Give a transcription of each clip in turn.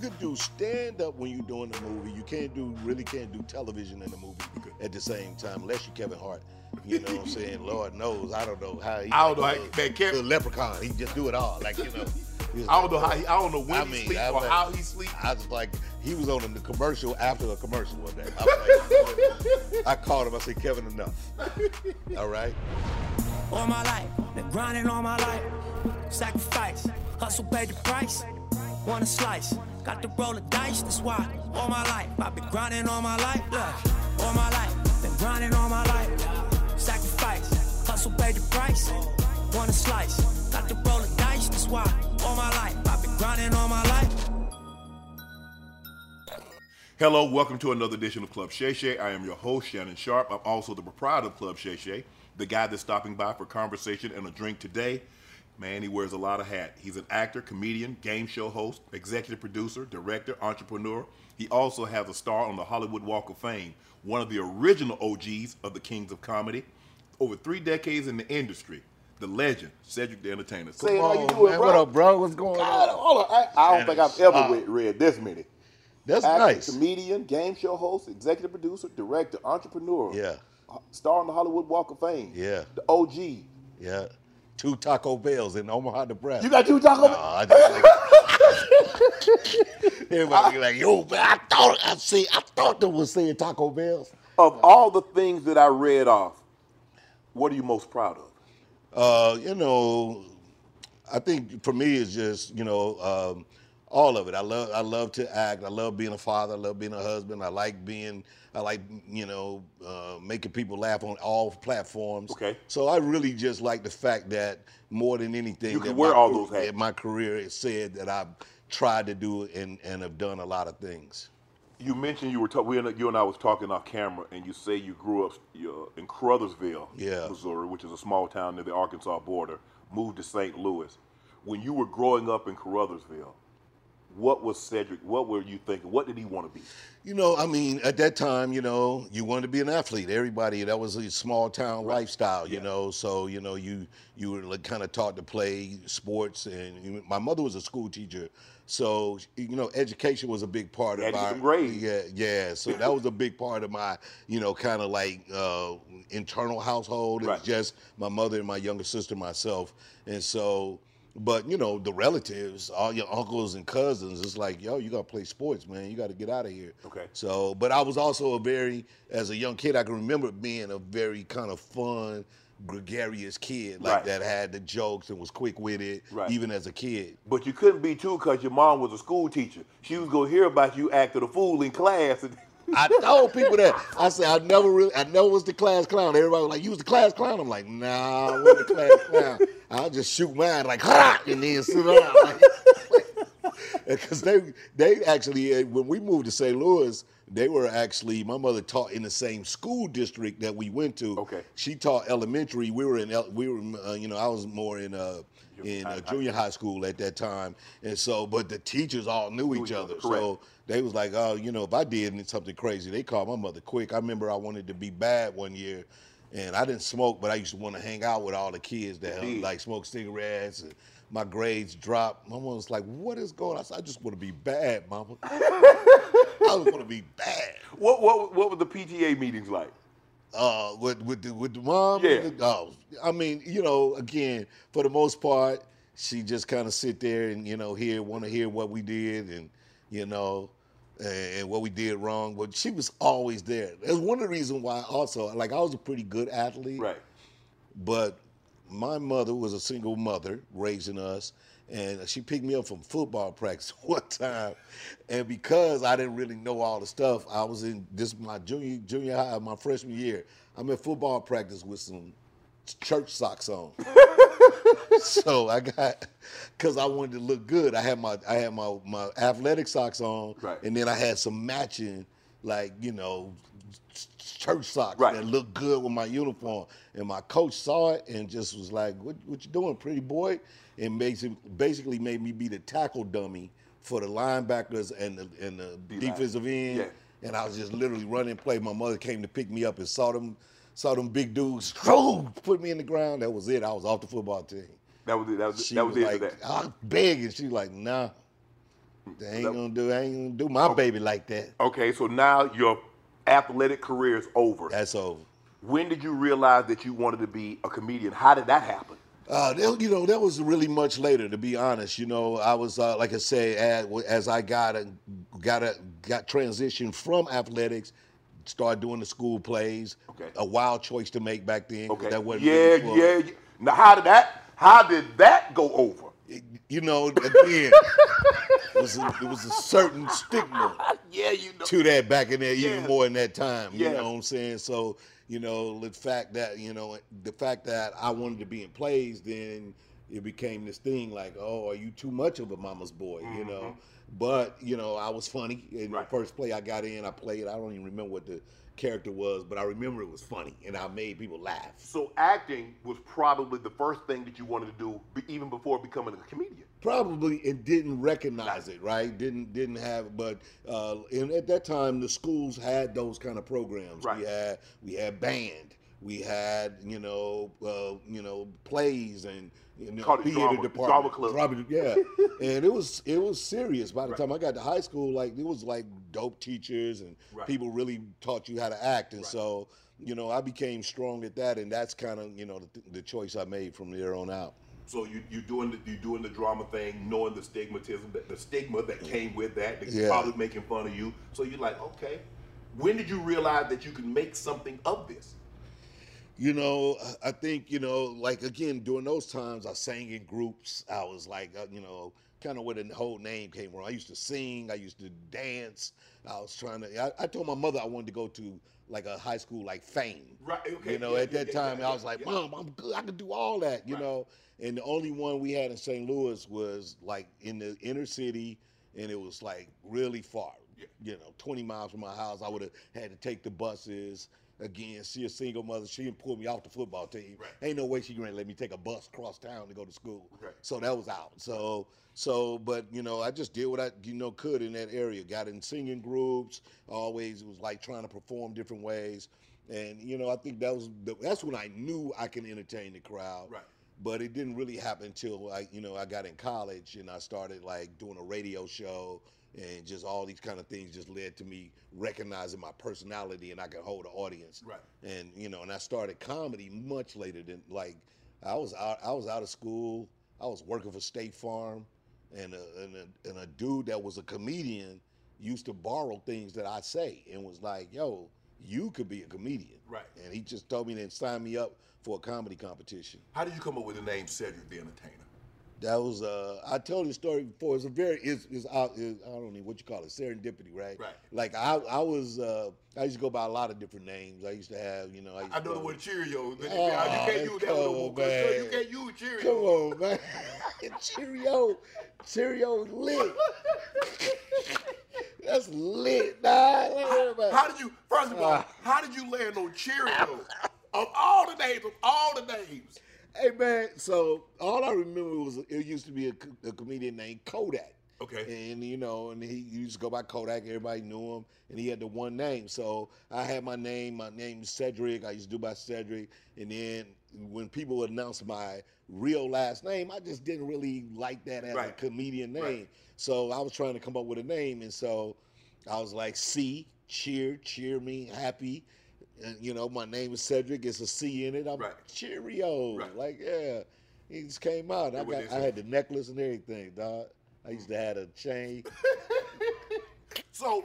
You can do stand up when you're doing the movie. You can't do really can't do television in the movie at the same time unless you're Kevin Hart. You know what I'm saying? Lord knows, I don't know how he. I don't know how- the, man, Kev- the leprechaun. He just do it all. Like you know. I don't know how he, I don't know when I he mean, sleep I or how he sleep. I was like, he was on the commercial after a commercial one day. I, was like, I called him. I said, Kevin, enough. All right. all my life. Been grinding all my life. Sacrifice, hustle, pay the price. Want a slice, got to roll the dice. That's why all my life I've been grinding all my life. Look, all my life, been grinding all my life. Sacrifice, hustle, pay the price. Want a slice, got to roll the dice. That's why all my life I've been grinding all my life. Hello, welcome to another edition of Club Shay Shay. I am your host, Shannon Sharpe. I'm also the proprietor of Club Shay Shay, the guy that's stopping by for conversation and a drink today. Man, he wears a lot of hat. He's an actor, comedian, game show host, executive producer, director, entrepreneur. He also has a star on the Hollywood Walk of Fame, one of the original OGs of the Kings of Comedy. Over three decades in the industry, the legend, Cedric the Entertainer. Say it how you on, do man. bro. What up, bro? What's going God, on? hold on. I, I don't think I've ever Uh, read, read this many. That's Actor, nice. comedian, game show host, executive producer, director, entrepreneur. Yeah. Star on the Hollywood Walk of Fame. Yeah. The OG. Yeah. Two Taco Bells in Omaha, Nebraska. You got two Taco No, I just like, everybody be like, yo, man, I thought I see, I thought they was saying Taco Bells. Of all the things that I read off, what are you most proud of? Uh, you know, I think for me it's just you know um, all of it. I love I love to act. I love being a father. I love being a husband. I like being I like you know uh, making people laugh on all platforms. Okay. So I really just like the fact that more than anything, You can that wear my all career- those hats. My career has said that I've tried to do and and have done a lot of things. You mentioned you were ta- we and, you and I was talking off camera, and you say you grew up in Caruthersville, Yeah. Missouri, which is a small town near the Arkansas border. Moved to St. Louis. When you were growing up in Caruthersville, what was Cedric? What were you thinking? What did he want to be? You know, I mean, at that time, you know, you wanted to be an athlete. Everybody, that was a small town lifestyle, you know. So, you know, you you were like kind of taught to play sports, and you- my mother was a school teacher, so you know, education was a big part of my get our some grades. yeah, yeah. So that was a big part of my, you know, kind of like uh, internal household. It Right. was just my mother and my younger sister, myself, and so. But you know the relatives, all your uncles and cousins. It's like, yo, you gotta play sports, man. You got to get out of here. Okay. So, but I was also a very, as a young kid, I can remember being a very kind of fun, gregarious kid, like Right. that had the jokes and was quick witted, Right. even as a kid. But you couldn't be too because your mom was a school teacher. She was gonna hear about you acting a fool in class. And I told people that. I said I never really, I never was the class clown. Everybody was like, "You was the class clown." I'm like, "Nah, I wasn't the class clown. I'll just shoot mine like, ha, and then sit down." Because they, they actually, uh, when we moved to St. Louis, they were actually my mother taught in the same school district that we went to. Okay. She taught elementary. We were in, we were, uh, you know, I was more in. Uh, in uh, junior high school at that time, and so, but the teachers all knew each other, correct. So they was like, oh, you know, if I did something crazy, they called my mother quick. I remember I wanted to be bad one year, and I didn't smoke, but I used to want to hang out with all the kids that Indeed. like smoke cigarettes. And my grades dropped. Mama was like, "What is going on?" I said, "I just want to be bad, Mama. I just want to be bad." what what what were the PTA meetings like? Uh, with with the, with the mom. Yeah. and the- oh, I mean, you know, again, for the most part, she just kind of sit there and you know hear want to hear what we did and you know and, and what we did wrong. But she was always there. That's one of the reasons why also like I was a pretty good athlete. Right. But my mother was a single mother raising us, and she picked me up from football practice one time. And because I didn't really know all the stuff, I was in this my junior junior high, my freshman year. I'm at football practice with some church socks on. so I got because I wanted to look good. I had my I had my my athletic socks on, Right. and then I had some matching like you know church socks Right. that looked good with my uniform. And my coach saw it and just was like, "What what you doing, pretty boy?" And basically basically made me be the tackle dummy for the linebackers and the and the defensive end. Yeah. And I was just literally running play. My mother came to pick me up and saw them saw them big dudes put me in the ground. That was it. I was off the football team. That was it. That was, She that was, was, it like, that. I was begging. She was like, nah. They ain't That- gonna do. I ain't gonna do my baby like that. Okay, so now your athletic career is over. That's over. when did you realize that you wanted to be a comedian? How did that happen? Uh, that- you know, that was really much later, to be honest. You know, I was uh, like I say, as, as I got a, got a, got transitioned from athletics, started doing the school plays. Okay. A wild choice to make back then. Okay. That wasn't yeah, yeah, yeah. Now, how did that? How did that go over? You know, again, it was a, it was a certain stigma. Yeah, you know. to that back in there, even more in that time. Yeah. You know what I'm saying? So, you know, the fact that, you know, the fact that I wanted to be in plays, then it became this thing like, oh, are you too much of a mama's boy? You know? But, you know, I was funny. In Mm-hmm. Right. the first play I got in, I played, I don't even remember what the character was, but I remember it was funny and I made people laugh. So acting was probably the first thing that you wanted to do, even before becoming a comedian. Probably and didn't recognize it right? Didn't didn't have but uh and at that time the schools had those kind of programs. Right. we had we had band. We had you know uh you know plays and you know Called theater drama- department. Drama club. Yeah. And it was it was serious. By the time i got to high school like it was like dope teachers and Right. people really taught you how to act. And so you know i became strong at that and that's kind of you know the, the choice i made from there on out So you you doing the, you doing the drama thing, knowing the stigmatism, that the stigma that came with that, the Yeah. probably making fun of you. So you're like, okay, when did you realize that you can make something of this? You know, I think you know, like again, during those times, I sang in groups. I was like, uh, you know, kind of where the whole name came from. I used to sing. I used to dance. I was trying to. I, I told my mother I wanted to go to like a high school like Fame. Right, okay, You know, yeah, at yeah, that yeah, time, I was like. Mom, I'm good. I could do all that. You Right. know, and the only one we had in St. Louis was like in the inner city, and it was like really far. Yeah. You know, 20 miles from my house. I would have had to take the buses. Again, she a single mother. She didn't pull me off the football team. Right. Ain't no way she gonna let me take a bus across town to go to school. Right. So that was out. So so, but you know, I just did what I you know could in that area. Got in singing groups. Always was like trying to perform different ways. And you know, I think that was the, that's when I knew I can entertain the crowd. Right. But it didn't really happen until I, you know, I got in college and I started like doing a radio show and just all these kind of things just led to me recognizing my personality and I could hold an audience. Right. And you know, and I started comedy much later than like I was out I was out of school. I was working for State Farm and a, and a, and a dude that was a comedian used to borrow things that I say and was like, "Yo, you could be a comedian." Right. And he just told me to sign me up for a comedy competition. How did you come up with the name Cedric the Entertainer? That was uh I told you the story before. It's a very it's, it's, it's I don't know what you call it, serendipity, right? Right. Like I I was uh I used to go by a lot of different names. I used to have, you know, I, used I know the word Cheerio. Oh, you can't use that more. You man. can't use Cheerios. Come on, man. Cheerio. Cheerio's lit. That's lit, nah. How did you? First of all, Ah. how did you land on Cheerio? of all the names, of all the names. Hey man, so all I remember was it used to be a, a comedian named Kodak. Okay. And you know, and he used to go by Kodak. Everybody knew him, and he had the one name. So I had my name. My name is Cedric. I used to do by Cedric. And then when people would announce my real last name, I just didn't really like that as a comedian name. Right. So I was trying to come up with a name, and so I was like, C, cheer, cheer me, happy. And, you know, my name is Cedric. It's a C in it. I'm Right. Cheerio. Right. Like, yeah. he just came out. I got, I had the necklace and everything, dog. I used to have a chain. So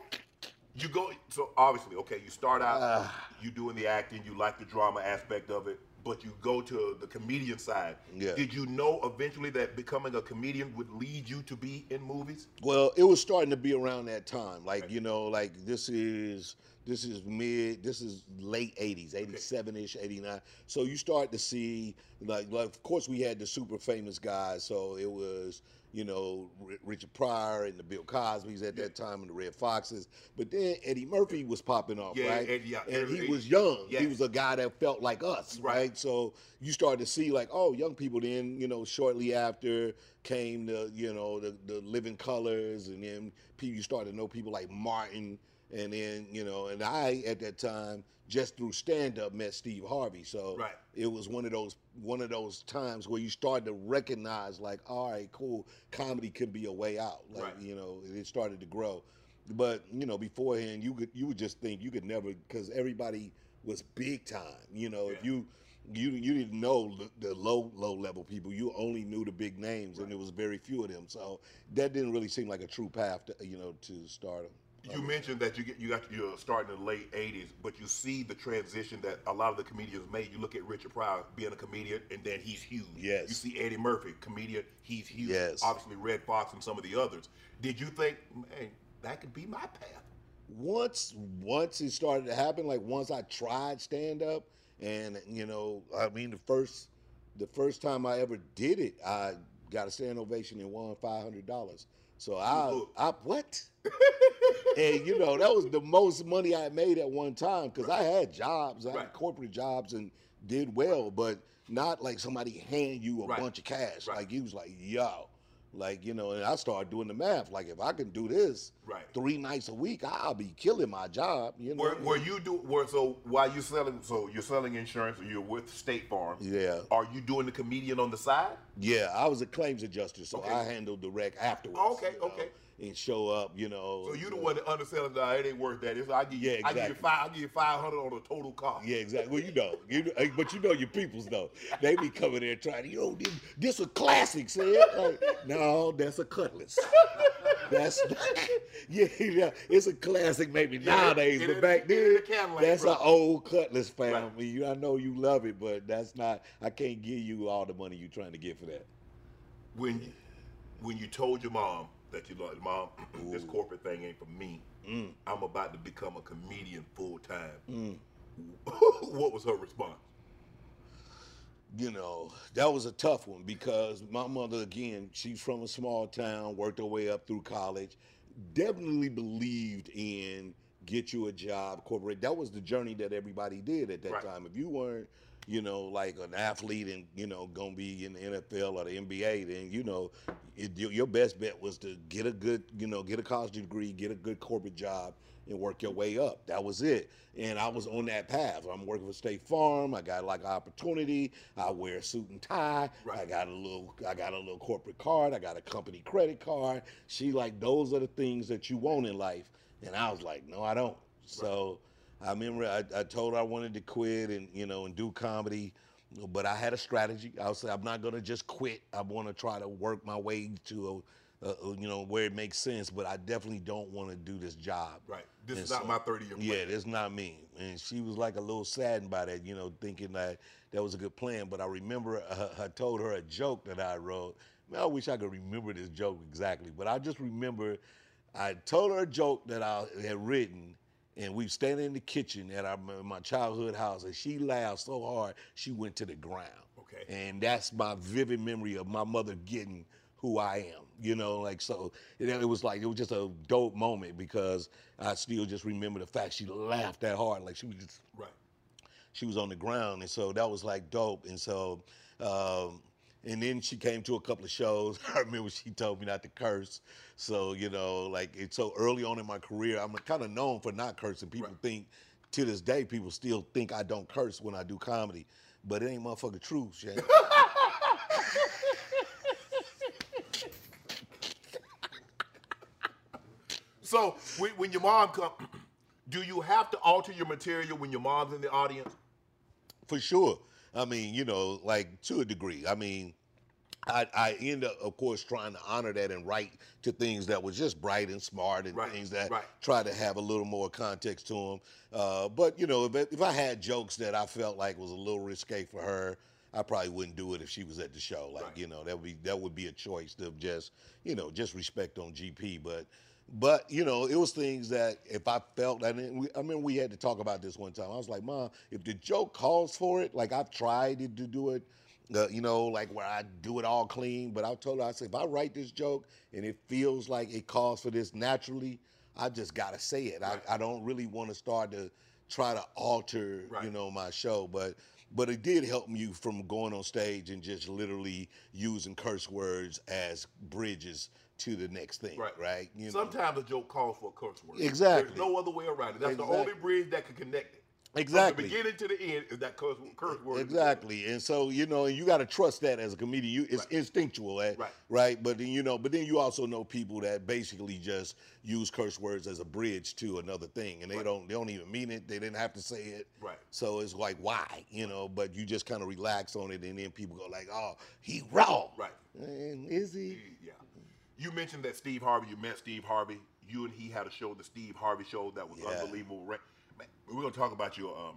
you go. So obviously, okay, you start out, Ah. you doing the acting, you like the drama aspect of it, but you go to the comedian side. Yeah. Did you know eventually that becoming a comedian would lead you to be in movies? Well, it was starting to be around that time. Like, you know, like this is this is mid this is late 80s, 87ish, 89. So you start to see like like of course we had the super famous guys, so it was you know, R- Richard Pryor and the Bill Cosby's at that time and the Redd Foxxes. But then Eddie Murphy was popping off, Yeah, right? Eddie- yeah, and he was young. yes. He was a guy that felt like us, Right. right? So you started to see like, oh, young people. Then you know, shortly after came the you know the the Living Colors, and then people you started to know people like Martin, and then you know, and I at that time just through stand up met Steve Harvey. So Right. it was one of those one of those times where you started to recognize like, all right, cool, comedy can be a way out. Like Right. you know, it started to grow. But you know, beforehand, you could you would just think you could never because everybody was big time. You know, if you you you didn't know the, the low low level people. You only knew the big names, and there was very few of them. So that didn't really seem like a true path, to, you know, to stardom. You mentioned that you get you got your start in the late '80s, but you see the transition that a lot of the comedians made. You look at Richard Pryor being a comedian, and then he's huge. Yes. You see Eddie Murphy, comedian, he's huge. Yes. Obviously, Redd Foxx and some of the others. Did you think, man, that could be my path? once once it started to happen, like once I tried stand up, and you know, I mean the first the first time I ever did it, I got a stand ovation and won five hundred dollars. So I. I what? and you know that was the most money I made at one time because I had jobs, I Right. had corporate jobs and did well, but not like somebody hand you a Right. bunch of cash. Right. Like he was like, yo. Like, you know, and I started doing the math. Like if I can do this Right. three nights a week, I'll be killing my job. You know. Were, were you do were so while you selling so you're selling insurance or you're with State Farm? Yeah. Are you doing the comedian on the side? Yeah, I was a claims adjuster, so Okay. I handled the wreck afterwards. Okay, you know, okay. And show up, you know. So you the uh, one that underselling that it ain't worth that. It's, I give you, Yeah, I give you five. I give you five hundred on the total cost. Yeah, exactly. Well, you know, you, know- but you know your peoples though. They be coming there trying. You know, this, this a classic, say Like, no, that's a cutlass. That's yeah, yeah, it's a classic maybe nowadays, but back then Cadillac, that's an old cutlass Right. family. You, I know you love it, but that's not. I can't give you all the money you're trying to get for that. when when you told your mom that you like mom this corporate thing ain't for me Mm. i'm about to become a comedian full time what was her response you know, that was a tough one because my mother, again, she's from a small town, worked her way up through college, definitely believed in get you a job, corporate. That was the journey that everybody did at that Right. time. If you weren't, you know, like an athlete and, you know, gonna be in the NFL or the NBA, then, you know, it, your best bet was to get a good, you know, get a college degree, get a good corporate job, and work your way up. That was it. And I was on that path. I'm working for State Farm. I got like an opportunity. I wear a suit and tie. Right. I got a little I got a little corporate card. I got a company credit card. She like those are the things that you want in life. And I was like, no, I don't. So I remember I, I told her I wanted to quit and you know and do comedy. But I had a strategy. I was like, I'm not gonna just quit. I want to try to work my way to a, a, you know where it makes sense. But I definitely don't want to do this job. Right. This And is not my 30-year plan. Yeah, that's not me. And she was like a little saddened by that, you know, thinking that that was a good plan. But I remember uh, I told her a joke that I wrote. Man, I wish I could remember this joke exactly, but I just remember I told her a joke that I had written, and we were standing in the kitchen at our, my childhood house, and she laughed so hard she went to the ground. Okay. And that's my vivid memory of my mother getting who I am. You know, like so it, it was like it was just a dope moment because I still just remember the fact she laughed that hard, like she was just right she was on the ground, and so that was like dope. And so, um, and then she came to a couple of shows. I remember she told me not to curse. So you know, like it's so early on in my career, I'm kind of known for not cursing. People Right. think to this day, people still think I don't curse when I do comedy, but it ain't motherfucking true, Shay. so when, when your mom come do you have to alter your material when your mom's in the audience For sure. I mean, you know, like to a degree. I mean, I, I end up, of course, trying to honor that and write to things that was just bright and smart and Right, things that right. try to have a little more context to them. Uh, but you know, if, if I had jokes that I felt like was a little risque for her, I probably wouldn't do it if she was at the show. Like Right. you know, that would be that would be a choice of just you know just respect on GP. But but you know, it was things that if I felt, and we, I mean, we had to talk about this one time. I was like, Mom, if the joke calls for it, like I've tried to do it. Uh, you know, like where I do it all clean, but I told her, I said, if I write this joke and it feels like it calls for this naturally, I just gotta say it. I, I don't really want to start to try to alter, you know, my show, but but it did help me from going on stage and just literally using curse words as bridges to the next thing, Right. right? You know? Sometimes a joke calls for a curse word. Exactly. There's no other way around it. That's the only bridge that can connect it. Exactly. From the beginning to the end is that curse, curse word. Exactly, and so you know, you got to trust that as a comedian. You, it's Right. instinctual, eh? Right. Right, but then you know, but then you also know people that basically just use curse words as a bridge to another thing, and they Right. don't, they don't even mean it. They didn't have to say it. Right. So it's like, why, you know? But you just kind of relax on it, and then people go like, oh, he raw. Right. And is he? Yeah. You mentioned that Steve Harvey, you met Steve Harvey. You and he had a show, the Steve Harvey show, that was Yeah. unbelievable. We're gonna talk about your um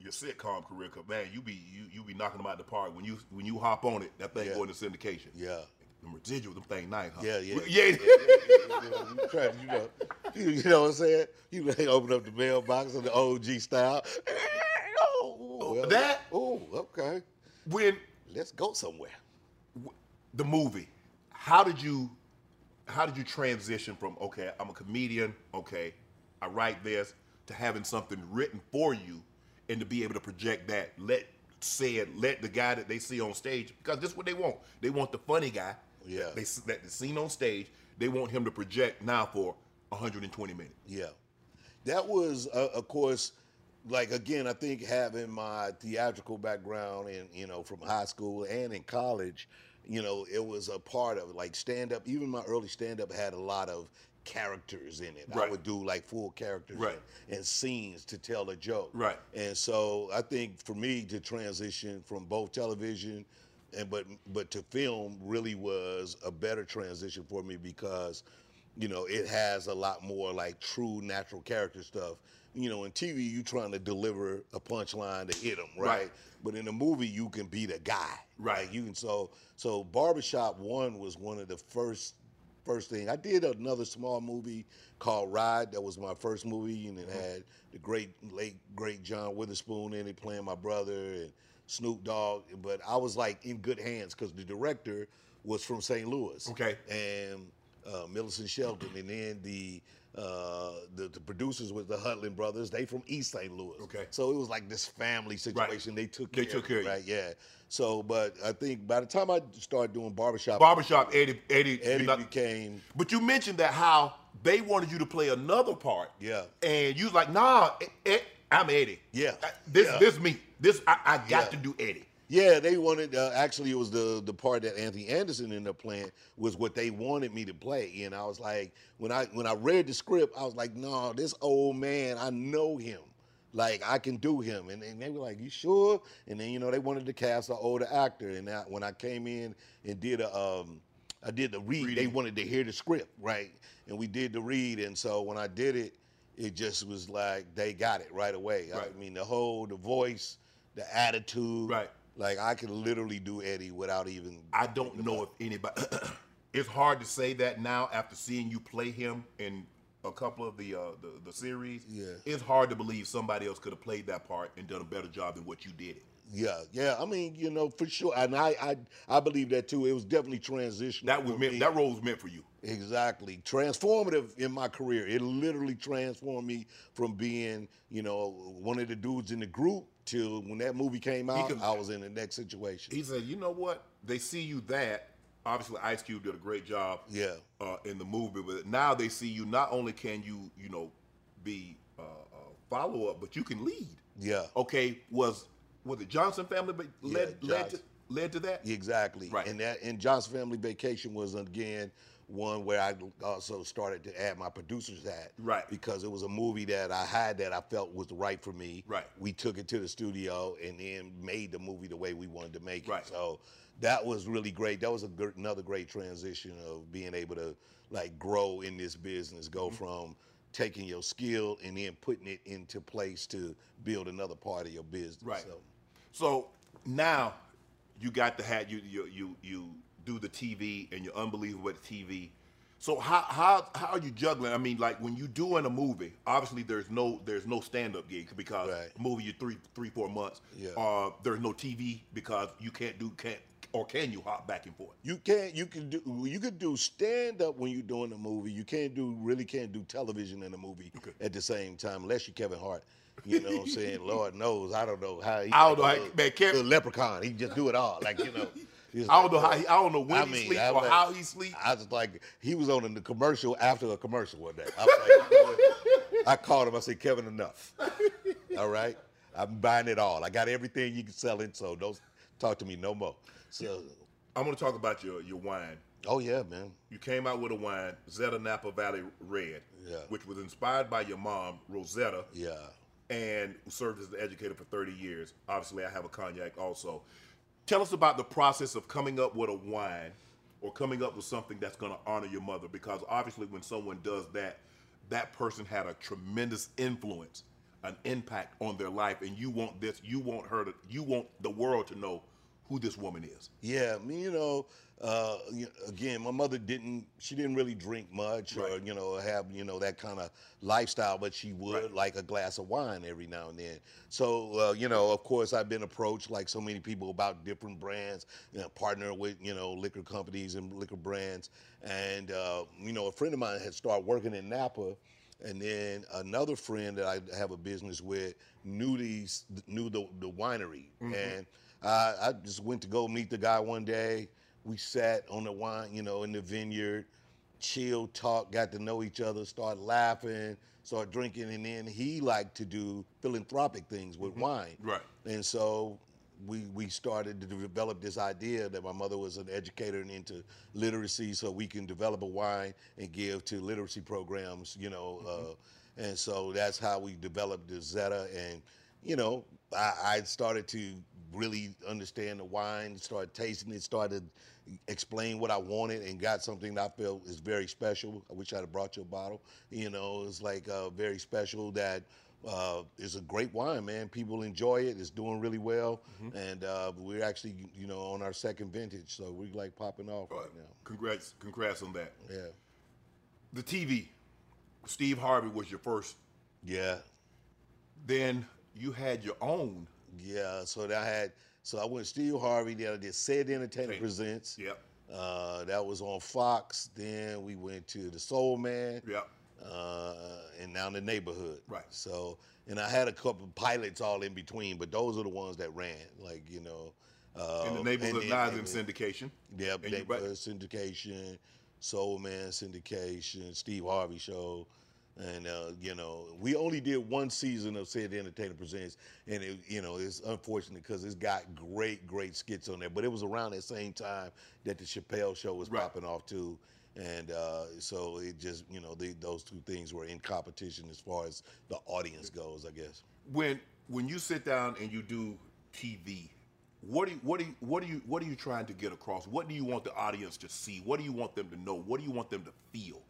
your sitcom career, cause man, you be you you be knocking them out the park when you when you hop on it. That thing Yeah. go into syndication. Yeah. The residual, them thing nice, huh? Yeah, yeah. yeah. you, try to, you know, you, you know what I'm saying? You like open up the mailbox in the OG style. Oh, well, that- Oh, okay. when Let's go somewhere. the movie, how did you how did you transition from okay, I'm a comedian, okay, I write this, to having something written for you and to be able to project that, let say it, let the guy that they see on stage, because this is what they want. They want the funny guy Yeah. they that they seen on stage, they want him to project now for 120 minutes. Yeah. That was, uh, of course, like again, I think having my theatrical background and you know from high school and in college, you know, it was a part of it. Like stand up, even my early stand up had a lot of characters in it. I would do like full characters Right. and, and scenes to tell a joke. Right. And so I think for me to transition from both television and but but to film really was a better transition for me because you know it has a lot more like true natural character stuff. You know, in TV you trying to deliver a punchline to hit them, right? Right. But in a movie you can be the guy, Right. Like, you can so so Barbershop One was one of the first first thing. I did another small movie called Ride. That was my first movie, and it Mm-hmm. had the great late great John Witherspoon in it playing my brother and Snoop Dogg. But I was like in good hands because the director was from St. Louis. Okay. And uh, Millicent Shelton, and then the, uh, the the producers was the Hudlin brothers. They from East St. Louis. Okay. So it was like this family situation. They took They care took care it, of you. right? Yeah. So, but I think by the time I started doing barbershop, Barbershop Eddie Eddie, Eddie not- became But you mentioned that how they wanted you to play another part. Yeah. And you was like, nah, eh, eh, I'm Eddie. Yeah. This Yeah. this me. This I, I got Yeah. to do Eddie. Yeah, they wanted. Uh, actually, it was the the part that Anthony Anderson ended up playing was what they wanted me to play, and I was like, when I when I read the script, I was like, no, this old man, I know him, like I can do him, and, and they were like, you sure? And then you know they wanted to cast an older actor, and I, when I came in and did a. Um, I did the read. They wanted to hear the script, right? And we did the read, and so when I did it, it just was like they got it right away. Right. I mean, the whole, the voice, the attitude, Right. Like I could literally do Eddie without even. I don't know if anybody. it's hard to say that now after seeing you play him in a couple of the uh, the, the series. Yeah. It's hard to believe somebody else could have played that part and done a better job than what you did. Yeah, yeah. I mean, you know, for sure, and I, I, I believe that too. It was definitely transitional. That was meant. me. That role was meant for you. Exactly. Transformative in my career. It literally transformed me from being, you know, one of the dudes in the group till when that movie came out, can- I was in the next situation. He said, "You know what? They see you that. Obviously, Ice Cube did a great job. Yeah. Uh, in the movie, but now they see you. Not only can you, you know, be uh, uh, follow up, but you can lead. Yeah. Okay. Was was it Johnson family but led Yeah, led to led to that? Exactly. Right. And that and Johnson Family Vacation was again one where I also started to add my producer's hat. Right. Because it was a movie that I had that I felt was right for me. Right. We took it to the studio and then made the movie the way we wanted to make it. Right. So that was really great. That was another great transition of being able to like grow in this business, go Mm-hmm. from taking your skill and then putting it into place to build another part of your business. Right. So, So now you got the hat. You you you you do the TV and you're unbelievable with TV. So how how how are you juggling? I mean, like when you doing a movie, obviously there's no there's no stand up gig because Right. movie you three three four months. Yeah. Uh, there's no TV because you can't do can't or can you hop back and forth? You can't. You can do. You could do stand up when you're doing a movie. You can't do. Really can't do television in a movie at the same time, unless you're Kevin Hart. You know what I'm saying? Lord knows, I don't know how. He, I don't know like a- man, Kev- a leprechaun. He just do it all. Like you know. I don't like, know how he, I don't know when I he mean, sleeps I or was- how he sleeps. I was like, he was on the commercial after a commercial one day. I like, you know? I called him. I said, Kevin, enough. All right, I'm buying it all. I got everything you can sell it, so don't talk to me no more. So, I'm going to talk about your your wine. oh yeah, man. You came out with a wine, Zetta Napa Valley Red, Yeah. which was inspired by your mom, Rosetta, Yeah. and served as an educator for 30 years. Obviously, I have a cognac also. Tell us about the process of coming up with a wine or coming up with something that's going to honor your mother, because obviously, when someone does that, that person had a tremendous influence, an impact on their life, and you want this, you want her to, you want the world to know who this woman is. Yeah, I mean, you know, uh, again, my mother didn't. She didn't really drink much, or you know, have you know that kind of lifestyle. But she would Right. like a glass of wine every now and then. So, uh, you know, of course, I've been approached like so many people about different brands, you know, partner with you know liquor companies and liquor brands. And uh, you know, a friend of mine had started working in Napa. And then another friend that I have a business with knew these knew the the winery, and I, I just went to go meet the guy one day. We sat on the wine, you know, in the vineyard, chill, talk, got to know each other, started laughing, started drinking, and then he liked to do philanthropic things with wine. Right. And so we we started to develop this idea that my mother was an educator and into literacy, so we can develop a wine and give to literacy programs, you know. Uh, and so that's how we developed the Zetta. And you know, I, I started to really understand the wine, started tasting it, started explain what I wanted, and got something that I felt is very special. I wish I'd have brought you a bottle. You know, it's like uh, very special that uh, it's a great wine, man. People enjoy it. It's doing really well, and uh, we're actually, you know, on our second vintage, so we're like popping off right now. Congrats, congrats on that. Yeah, The TV, Steve Harvey was your first. yeah, Then you had your own. yeah. So that I had, so I went to Steve Harvey. Then I did Ced Entertainment Right. Presents. Yep. Uh, that was on Fox. Then we went to the Soul Man. Yep. uh, and now the neighborhood. Right. So, and I had a couple of pilots all in between, but those are the ones that ran. Like you know, uh, In the neighborhood and- and- in syndication. Yeah, And neighborhood back- syndication, Soul Man syndication, Steve Harvey show. And uh, you know, we only did one season of Ced Entertainer Presents, and it, you know, it's unfortunate because it's got great, great skits on there. But it was around that same time that the Chappelle Show was Right. popping off too, and uh, so it just, you know, the, those two things were in competition as far as the audience goes, I guess. When when you sit down and you do TV, what do you, what do you, what do you what are you trying to get across? What do you want the audience to see? What do you want them to know? What do you want them to feel?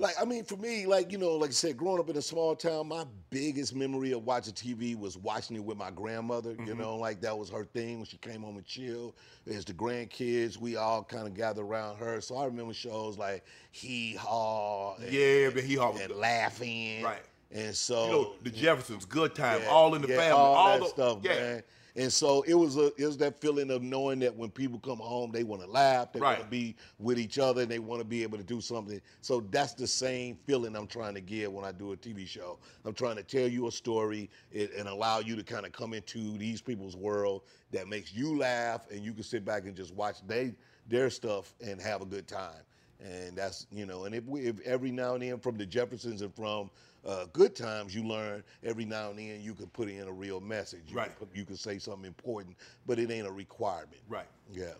Like, I mean, for me, like, you know, like I said, growing up in a small town, my biggest memory of watching TV was watching it with my grandmother. You mm-hmm. know, like that was her thing when she came home and chill. As the grandkids, we all kind of gathered around her. So I remember shows like Hee Haw. Yeah, but he always And Laughing. Right. And so. you know the Jeffersons, good time, Yeah, all in the yeah, family, all, that the, stuff, yeah. man. And so it was a it was that feeling of knowing that when people come home, they want to laugh, they want to be with each other, and they want to be able to do something. So that's the same feeling I'm trying to give when I do a TV show. I'm trying to tell you a story and, and allow you to kind of come into these people's world that makes you laugh, and you can sit back and just watch they their stuff and have a good time. And that's you know, and if we if every now and then from the Jeffersons and from uh, good times you learn every now and then you can put in a real message. You Right. Can put, you can say something important, but it ain't a requirement. Right. Yeah.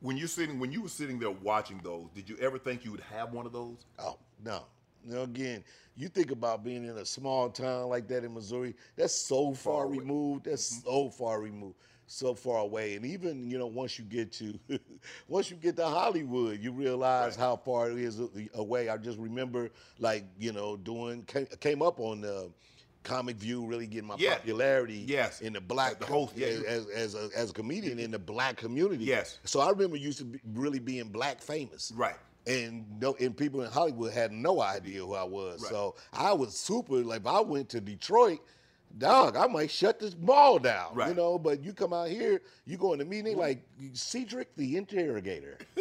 When you're sitting, when you were sitting there watching those, did you ever think you would have one of those? Oh no. Know, again, you think about being in a small town like that in Missouri. That's so far, away. removed. That's Mm-hmm. so far removed, so far away. And even you know, once you get to, once you get to Hollywood, you realize Right. how far it is away. I just remember, like you know, doing came, up on the. Comic View really getting my Yeah. popularity Yes. in the black The host, yeah, as, as, a, as a comedian in the black community. Yes. So I remember used to be, really being black famous Right. and no, and people in Hollywood had no idea who I was. Right. So I was super. Like if I went to Detroit, dog, I might shut this mall down. Right. You know, but you come out here, you go in a meeting like Cedric the Interrogator.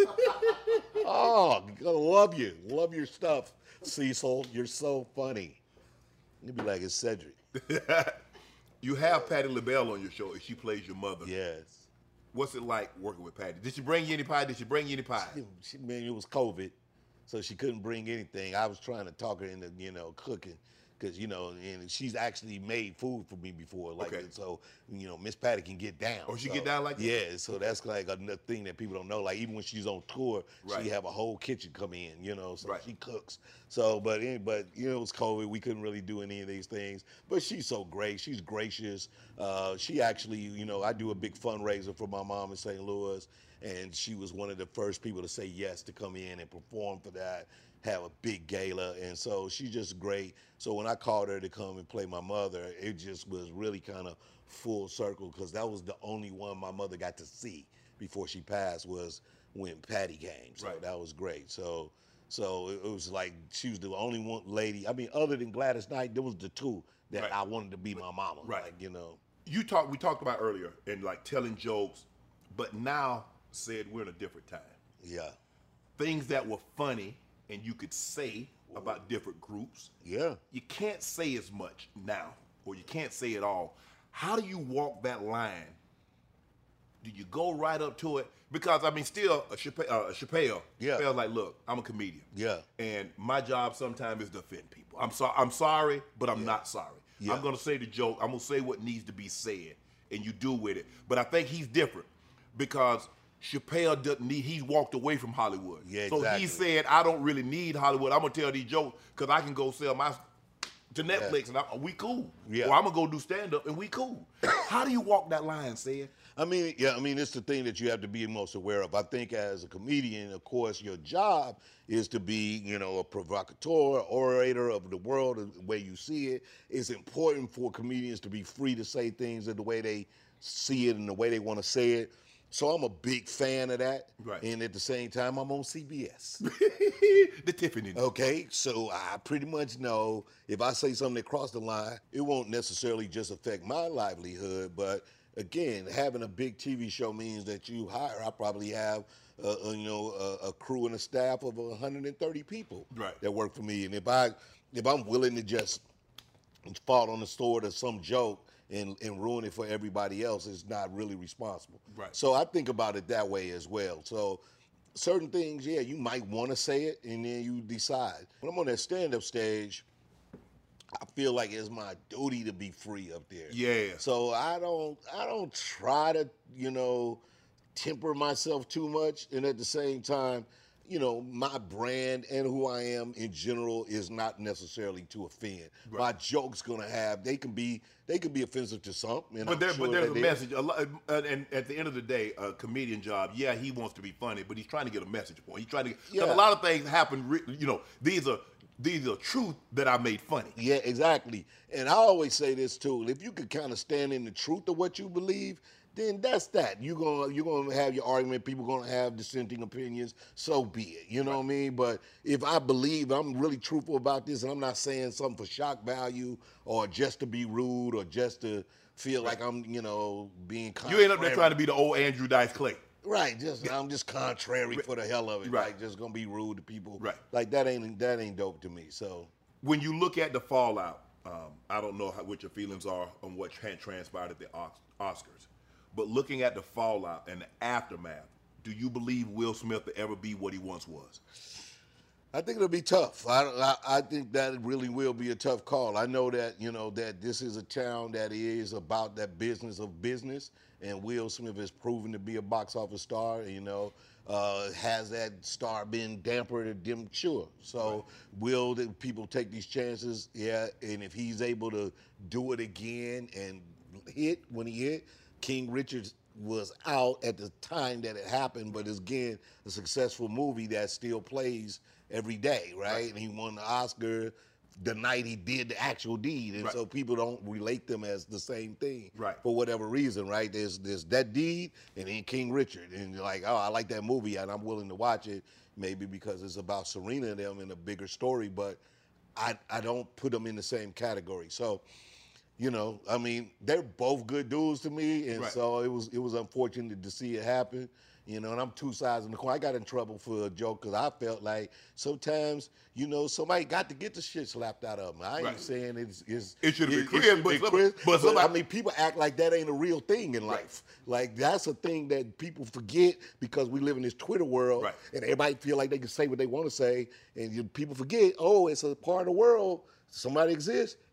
oh, I love you, love your stuff, Cecil. You're so funny. You'd be like, it's Cedric. You have Patti LaBelle on your show, and she plays your mother. Yes. What's it like working with Patti? Did she bring you any pie? Did she bring you any pie? She, man, it was COVID, so she couldn't bring anything. I was trying to talk her into, you know, cooking, because you know, and she's actually made food for me before, like Okay. so. You know, Miss Patti can get down. Oh, she so- get down like that? Yeah, so that's like another thing that people don't know. Like even when she's on tour, Right. she have a whole kitchen come in, you know, so Right. she cooks. So, but but you know, it was COVID. We couldn't really do any of these things. But she's so great. She's gracious. Uh, she actually, you know, I do a big fundraiser for my mom in St. Louis, and she was one of the first people to say yes to come in and perform for that. Have a big gala, and so she's just great. So when I called her to come and play my mother, it just was really kind of full circle because that was the only one my mother got to see before she passed was when Patti came. So Right. that was great. So so it, was like she was the only one lady. I mean, other than Gladys Knight, there was the two that Right. I wanted to be my mama. Right. Like, you know. You talked. We talked about earlier and like telling jokes, but now said we're in a different time. Yeah. Things that were funny and you could say about different groups. Yeah. You can't say as much now, or you can't say it all. How do you walk that line? Do you go right up to it? Because I mean, still, a Chappelle, uh, a Chappelle, Yeah. Chappelle's like, look, I'm a comedian. Yeah. And my job sometimes is to offend people. I'm sorry. I'm sorry, but I'm not sorry. Yeah. I'm gonna say the joke. I'm gonna say what needs to be said, and you do with it. But I think he's different because Chappelle doesn't need. He's walked away from Hollywood. Yeah, So exactly. he said, I don't really need Hollywood. I'm gonna tell these jokes because I can go sell my to Netflix and I, we cool. Yeah. Or I'm gonna go do stand up and we cool. How do you walk that line, Ced? I mean, yeah, I mean, it's the thing that you have to be most aware of. I think as a comedian, of course, your job is to be, you know, a provocateur, orator of the world, the way you see it. It's important for comedians to be free to say things in the way they see it and the way they want to say it. So I'm a big fan of that. Right. And at the same time, I'm on CBS. the Tiffany. Okay, so I pretty much know if I say something that crossed the line, it won't necessarily just affect my livelihood, but again, having a big TV show means that you hire. I probably have, uh, uh, you know, a, a crew and a staff of 130 people Right. that work for me, and if I, if I'm willing to just fall on the sword of some joke and, and ruin it for everybody else, is not really responsible. Right. So I think about it that way as well. So certain things, yeah, you might want to say it and then you decide. When I'm on that stand up stage, I feel like it's my duty to be free up there. Yeah. So I don't I don't try to, you know, temper myself too much and at the same time, you know, my brand and who I am in general is not necessarily to offend. My jokes gonna have they can be they can be offensive to some. But, I'm there, sure but there's a message. A lot, and at the end of the day, a comedian job, yeah, he wants to be funny, but he's trying to get a message point. He's trying to. Yeah. a lot of things happen. You know, these are these are truth that I made funny. Yeah, exactly. And I always say this too. If you could kind of stand in the truth of what you believe, then that's that. You're gonna you're gonna have your argument. People gonna have dissenting opinions. So be it. You know what I mean? But if I believe I'm really truthful about this, and I'm not saying something for shock value or just to be rude or just to feel like I'm you know being You end up there trying to be the old Andrew Dice Clay. Right, just I'm just contrary for the hell of it. Right. Like just gonna be rude to people. Right. Like that ain't that ain't dope to me. So When you look at the fallout, um, I don't know how, what your feelings are on what transpired at the Oscars, but looking at the fallout and the aftermath, do you believe Will Smith will ever be what he once was? I think it'll be tough. I, I, I think that it really will be a tough call. I know that you know that this is a town that is about that business of business, and Will Smith has proven to be a box office star. You know, Uh, has that star been dampered or dim? Sure. So will the people take these chances? Yeah. And if he's able to do it again and hit when he hit, King Richard was out at the time that it happened, but it's again a successful movie that still plays every day, right? And he won the Oscar the night he did the actual deed, and Right. so people don't relate them as the same thing, Right. For whatever reason, right? There's there's that deed, and then King Richard, and you're like, oh, I like that movie, and I'm willing to watch it, maybe because it's about Serena and them and a bigger story, but I I don't put them in the same category. So, you know, I mean, they're both good dudes to me, and Right. so it was it was unfortunate to see it happen. You know, and I'm two sides in the coin. I got in trouble for a joke because I felt like sometimes, you know, somebody got to get the shit slapped out of them. I ain't Right. saying it's, it's It should've been Chris, should've but Chris, but somebody- I mean, people act like that ain't a real thing in life. Like that's a thing that people forget because we live in this Twitter world, Right. and everybody feel like they can say what they want to say, and you, people forget. Oh, it's a part of the world. Somebody exists.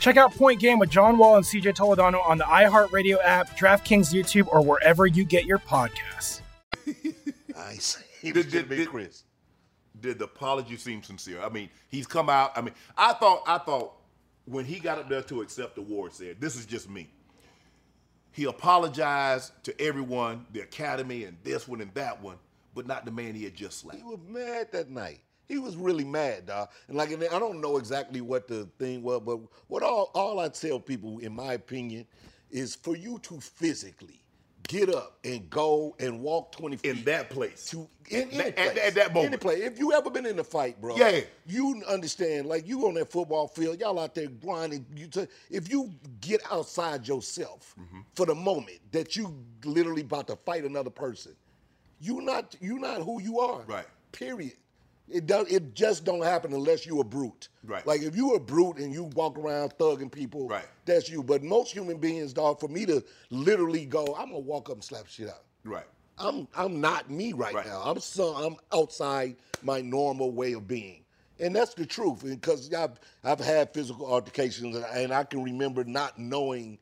Check out Point Game with John Wall and CJ Toledano on the iHeartRadio app, DraftKings YouTube, or wherever you get your podcasts. I see. Did- did- did- Chris. Did the apology seem sincere? I mean, he's come out. I mean, I thought, I thought when he got up there to accept the award, said, "This is just me." He apologized to everyone, the academy, and this one and that one, but not the man he had just slapped. He was mad that night. He was really mad, dog. And like, I don't know exactly what the thing was, but what all all I tell people, in my opinion, is for you to physically get up and go and walk twenty feet In that place. to in any At- place, at- at that moment. Any place. If you ever been in a fight, bro, Yeah. you understand. Like you on that football field, y'all out there grinding. You t- if you get outside yourself Mm-hmm. for the moment that you literally about to fight another person, you're not you not who you are. Right. Period. It don't. It just don't happen unless you a brute. Right. Like if you a brute and you walk around thugging people, Right. That's you. But most human beings, dog, for me to literally go, I'm gonna walk up and slap shit out. Right. I'm I'm not me right, Right. now. I'm so I'm outside my normal way of being, and that's the truth. Because I've I've had physical altercations, and I can remember not knowing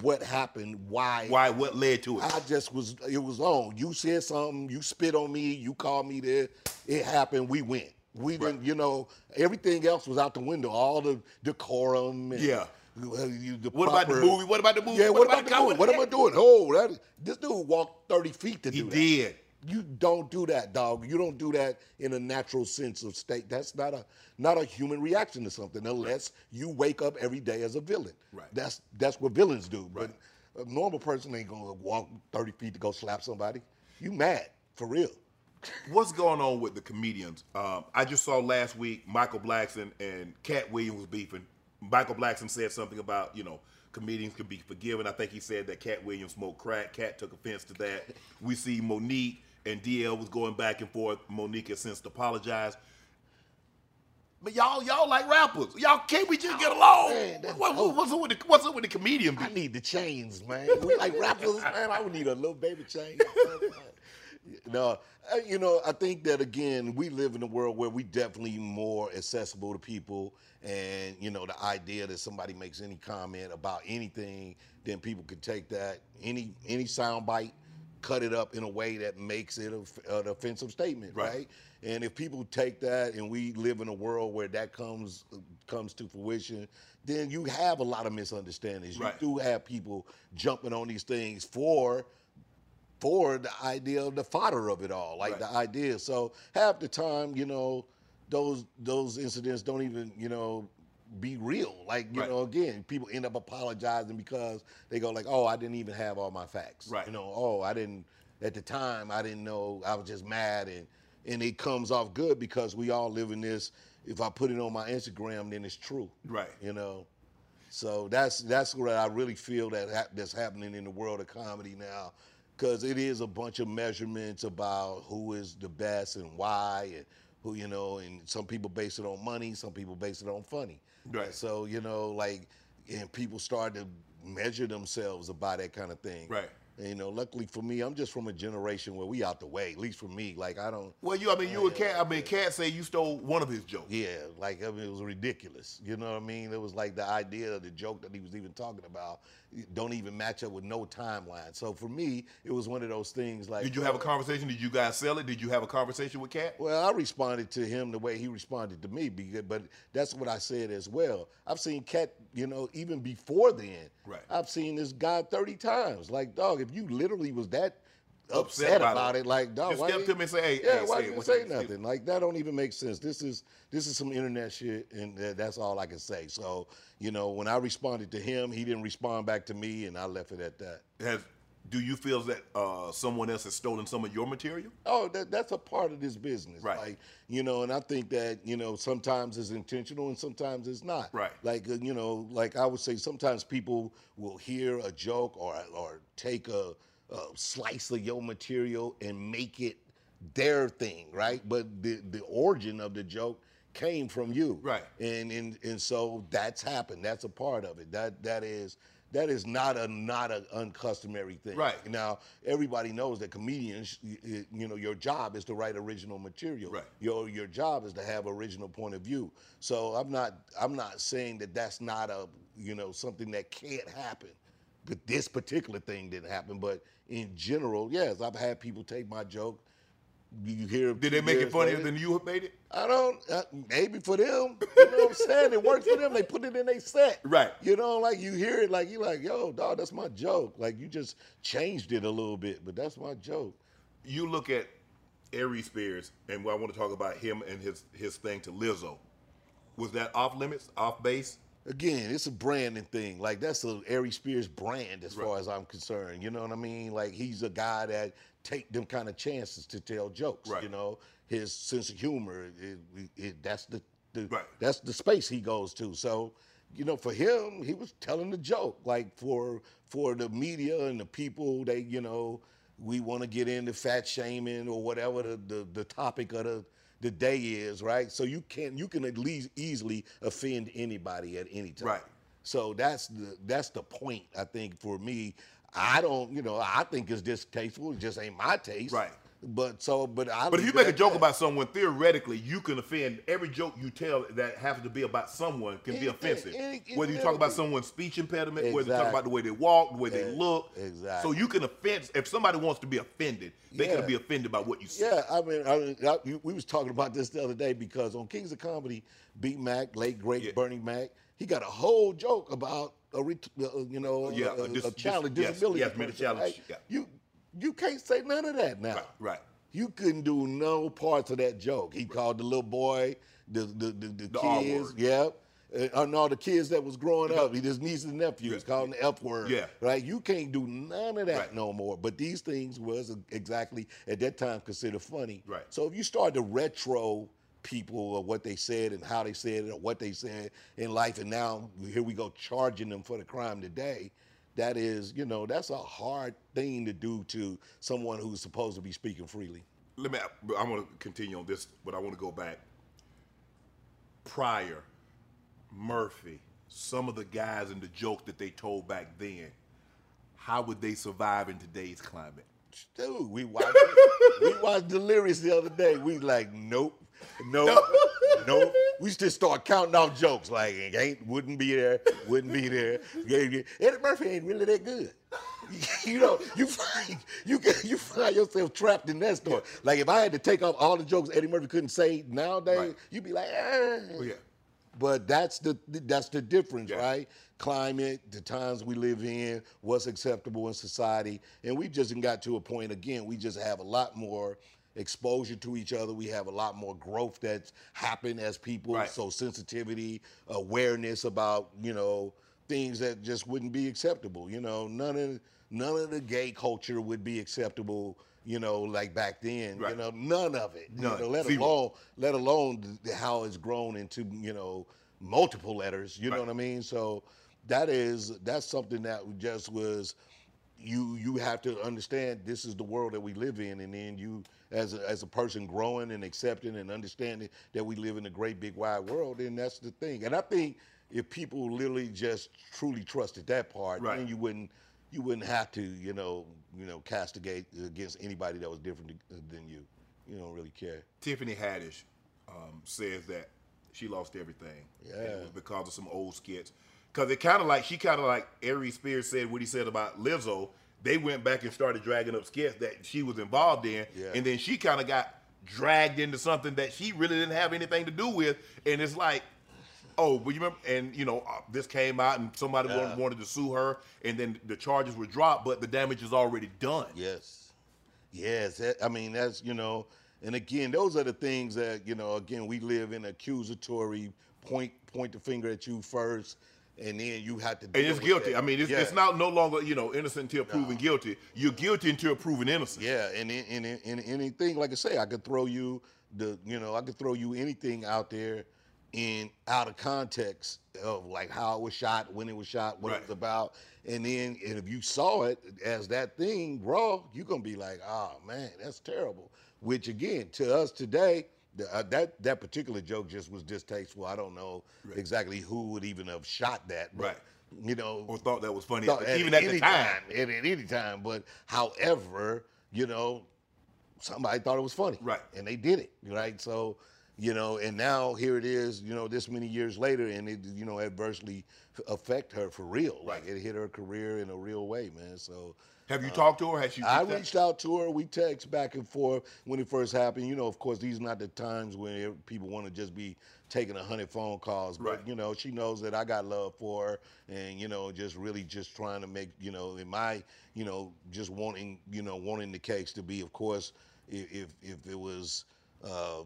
what happened, why. Why? What led to it? I just was. It was on. You said something. You spit on me. You called me there. It happened. We went. We didn't. You know, everything else was out the window. All the decorum. And, Yeah. you- the What about the movie? What about the movie? Yeah. What, about, the the movie? What am I doing? Oh, that, this dude walked thirty feet to He do that. did. You don't do that, dog. You don't do that in a natural sense of state. That's not a not a human reaction to something unless you wake up every day as a villain. Right. That's that's what villains do. Right. But a normal person ain't gonna walk 30 feet to go slap somebody. You mad for real. What's going on with the comedians? Um, I just saw last week Michael Blackson and Katt Williams was beefing. Michael Blackson said something about you know comedians can be forgiven. I think he said that Katt Williams smoked crack. Katt took offense to that. We see Mo'Nique and DL was going back and forth. Mo'Nique has since apologized. But y'all, y'all like rappers. Y'all can't we just get along? Man, What- what- what's up with the What's up with the comedian I need the chains, man. We like rappers, man. I would need a little baby chain. no, uh, you know, I think that again, we live in a world where we definitely more accessible to people, and you know, the idea that somebody makes any comment about anything, then people can take that any any soundbite, cut it up in a way that makes it a, an offensive statement, Right. right? And if people take that, and we live in a world where that comes comes to fruition, then you have a lot of misunderstandings. Right. You do have people jumping on these things for for the idea of the fodder of it all, like Right. the idea. So half the time, you know, those those incidents don't even, you know, be real. Like, you Right. know, again, people end up apologizing because they go like, "Oh, I didn't even have all my facts." Right. You know, "Oh, I didn't at the time, I didn't know. I was just mad and and it comes off good because we all live in this if I put it on my Instagram, then it's true. Right. You know. So that's that's what I really feel that hap that's happening in the world of comedy now, because it is a bunch of measurements about who is the best and why, and who you know, and some people base it on money, some people base it on funny. Right. So you know, like, and people start to measure themselves about that kind of thing. Right. And, you know, luckily for me, I'm just from a generation where we out the way. At least for me, like I don't. Well, you, I mean, you and Katt, I mean, Katt say you stole one of his jokes. Yeah, like I mean, it was ridiculous. You know what I mean? It was like the idea of the joke that he was even talking about don't even match up with no timeline. So for me, it was one of those things like. Did you have a conversation? Did you guys sell it? Did you have a conversation with Katt? Well, I responded to him the way he responded to me, because, but that's what I said as well. I've seen Katt, you know, even before then. Right. I've seen this guy 30 times. Like, dog, if you literally was that Upset upset, about about, it. it, like, dog, Just why to him and say, hey, yeah, hey, why say you say nothing? Like, that don't even make sense. This is this is some internet shit, and that's all I can say. So, you know, when I responded to him, he didn't respond back to me, and I left it at that. Has, do you feel that uh, someone else has stolen some of your material? Oh, that, that's a part of this business. Right. Like, you know, and I think that, you know, sometimes it's intentional and sometimes it's not. Right. Like, uh, you know, like I would say sometimes people will hear a joke or, or take a, a slice of your material and make it their thing, right? But the, the origin of the joke came from you. Right. And, and and so that's happened. That's a part of it. That that is that is not a not an uncustomary thing. Right. Now everybody knows that comedians, y- y- you know, your job is to write original material. Right. Your your job is to have original point of view. So I'm not I'm not saying that that's not a you know something that can't happen. But this particular thing didn't happen. But in general, yes, I've had people take my joke. You hear? Did they make it funnier later- than you made it? I don't. Uh, maybe for them, you know what I'm saying. It works for them. They put it in their set. Right. You know, like you hear it, like you like, yo, dog, that's my joke. Like you just changed it a little bit, but that's my joke. You look at Ari Spears, and I want to talk about him and his his thing to Lizzo. Was that off limits, off base? Again, it's a branding thing. Like that's a Ari Spears brand, as far as I'm concerned. You know what I mean? Like he's a guy that take them kind of chances to tell jokes. Right. You know, his sense of humor. It, it, that's the, the Right. that's the space he goes to. So, you know, for him, he was telling the joke. Like for for the media and the people, they you know, we want to get into fat shaming or whatever the, the the topic of the the day is, right? So you can you can at least easily offend anybody at any time. Right. So that's the that's the point I think for me. I don't, you know, I think it's distasteful. It just ain't my taste. Right. But so, but I. But if you make a joke that. about someone, theoretically, you can offend. Every joke you tell that happens to be about someone can be offensive. whether you talk about someone's speech impediment, whether you talk about the way they walk, the way they look. exactly. So you can offend. If somebody wants to be offended, they Yeah. can be offended by what you say. Yeah, I mean, I, mean, I, we was talking about this the other day because on Kings of Comedy, B Mac, late great Yeah. Bernie Mac, he got a whole joke about a ret- uh, you know Yeah, a, a dis- a challenge dis- yes, disability. yes, mental person, challenge, right? yeah. You you can't say none of that now. Right, right. You couldn't do no parts of that joke. He called the little boy, the the the, the, The kids, yeah. Uh, and all the kids that was growing up, he just nieces and nephews Yeah. called the F word. Yeah. Right? You can't do none of that Right. no more. But these things was exactly at that time considered funny. Right. So if you start to retro people of what they said and how they said it or what they said in life, and now here we go charging them for the crime today. That is, you know, that's a hard thing to do to someone who's supposed to be speaking freely. Let me. I want to continue on this, but I want to go back. Prior, Murphy, some of the guys and the joke that they told back then. How would they survive in today's climate? Dude, we watched we watched Delirious the other day. We like, nope, nope, nope. We just start counting off jokes like it ain't wouldn't be there, wouldn't be there. Eddie Murphy ain't really that good. You know, you find you get- you find yourself trapped in that story. Like if I had to take off all the jokes Eddie Murphy couldn't say nowadays, Right. you'd be like, ah. Oh, yeah. But that's the that's the difference, right? Climate, the times we live in, what's acceptable in society, and we just got to a point again. We just have a lot more exposure to each other. We have a lot more growth that's happened as people. Right. So sensitivity, awareness about you know things that just wouldn't be acceptable. You know, none of none of the gay culture would be acceptable. You know, like back then. Right. You know, none of it. None. You know, let alone let alone how it's grown into you know multiple letters. You know what I mean? So that is that's something that just was you you have to understand this is the world that we live in and then you as a, as a person growing and accepting and understanding that we live in a great big wide world and that's the thing and i think if people literally just truly trusted that part Right. then you wouldn't you wouldn't have to you know you know castigate against anybody that was different than you you don't really care Tiffany Haddish um, says that she lost everything. Yeah. because of some old skits. Because it kind of like, she kind of like Ari Spears said what he said about Lizzo. They went back and started dragging up skits that she was involved in. Yeah. And then she kind of got dragged into something that she really didn't have anything to do with. And it's like, oh, but you remember? And, you know, uh, this came out and somebody Yeah. wanted, wanted to sue her. And then the charges were dropped, but the damage is already done. Yes. Yes. that- I mean, that's, you know, and again, those are the things that, you know, again, we live in accusatory point, point the finger at you first, and then you have to. And it's guilty. that. I mean, it's, Yeah. it's not no longer you know innocent until proven guilty. You're guilty until proven innocent. Yeah, and in, in, in, in anything, like I say, I could throw you the, you know, I could throw you anything out there in out of context of like how it was shot, when it was shot, what Right. it was about, and then and if you saw it as that thing raw, you're gonna be like, oh man, that's terrible. Which again, to us today, uh, that that particular joke just was distasteful. I don't know exactly who would even have shot that, but, Right. You know, Or thought that was funny, thought at even at the any time. at, at any time. But however, you know, somebody thought it was funny, Right. And they did it, right? So, you know, and now here it is, you know, this many years later, and it, you know, adversely affect her for real. Like it hit her career in a real way, man. So. Have you talked to her? Has she? I reached out? reached out to her. We text back and forth when it first happened. You know, of course, these are not the times when people want to just be taking a hundred phone calls. But Right. you know, she knows that I got love for her, and you know, just really just trying to make you know, in my you know, just wanting you know, wanting the case to be, of course, if if, if it was. Uh,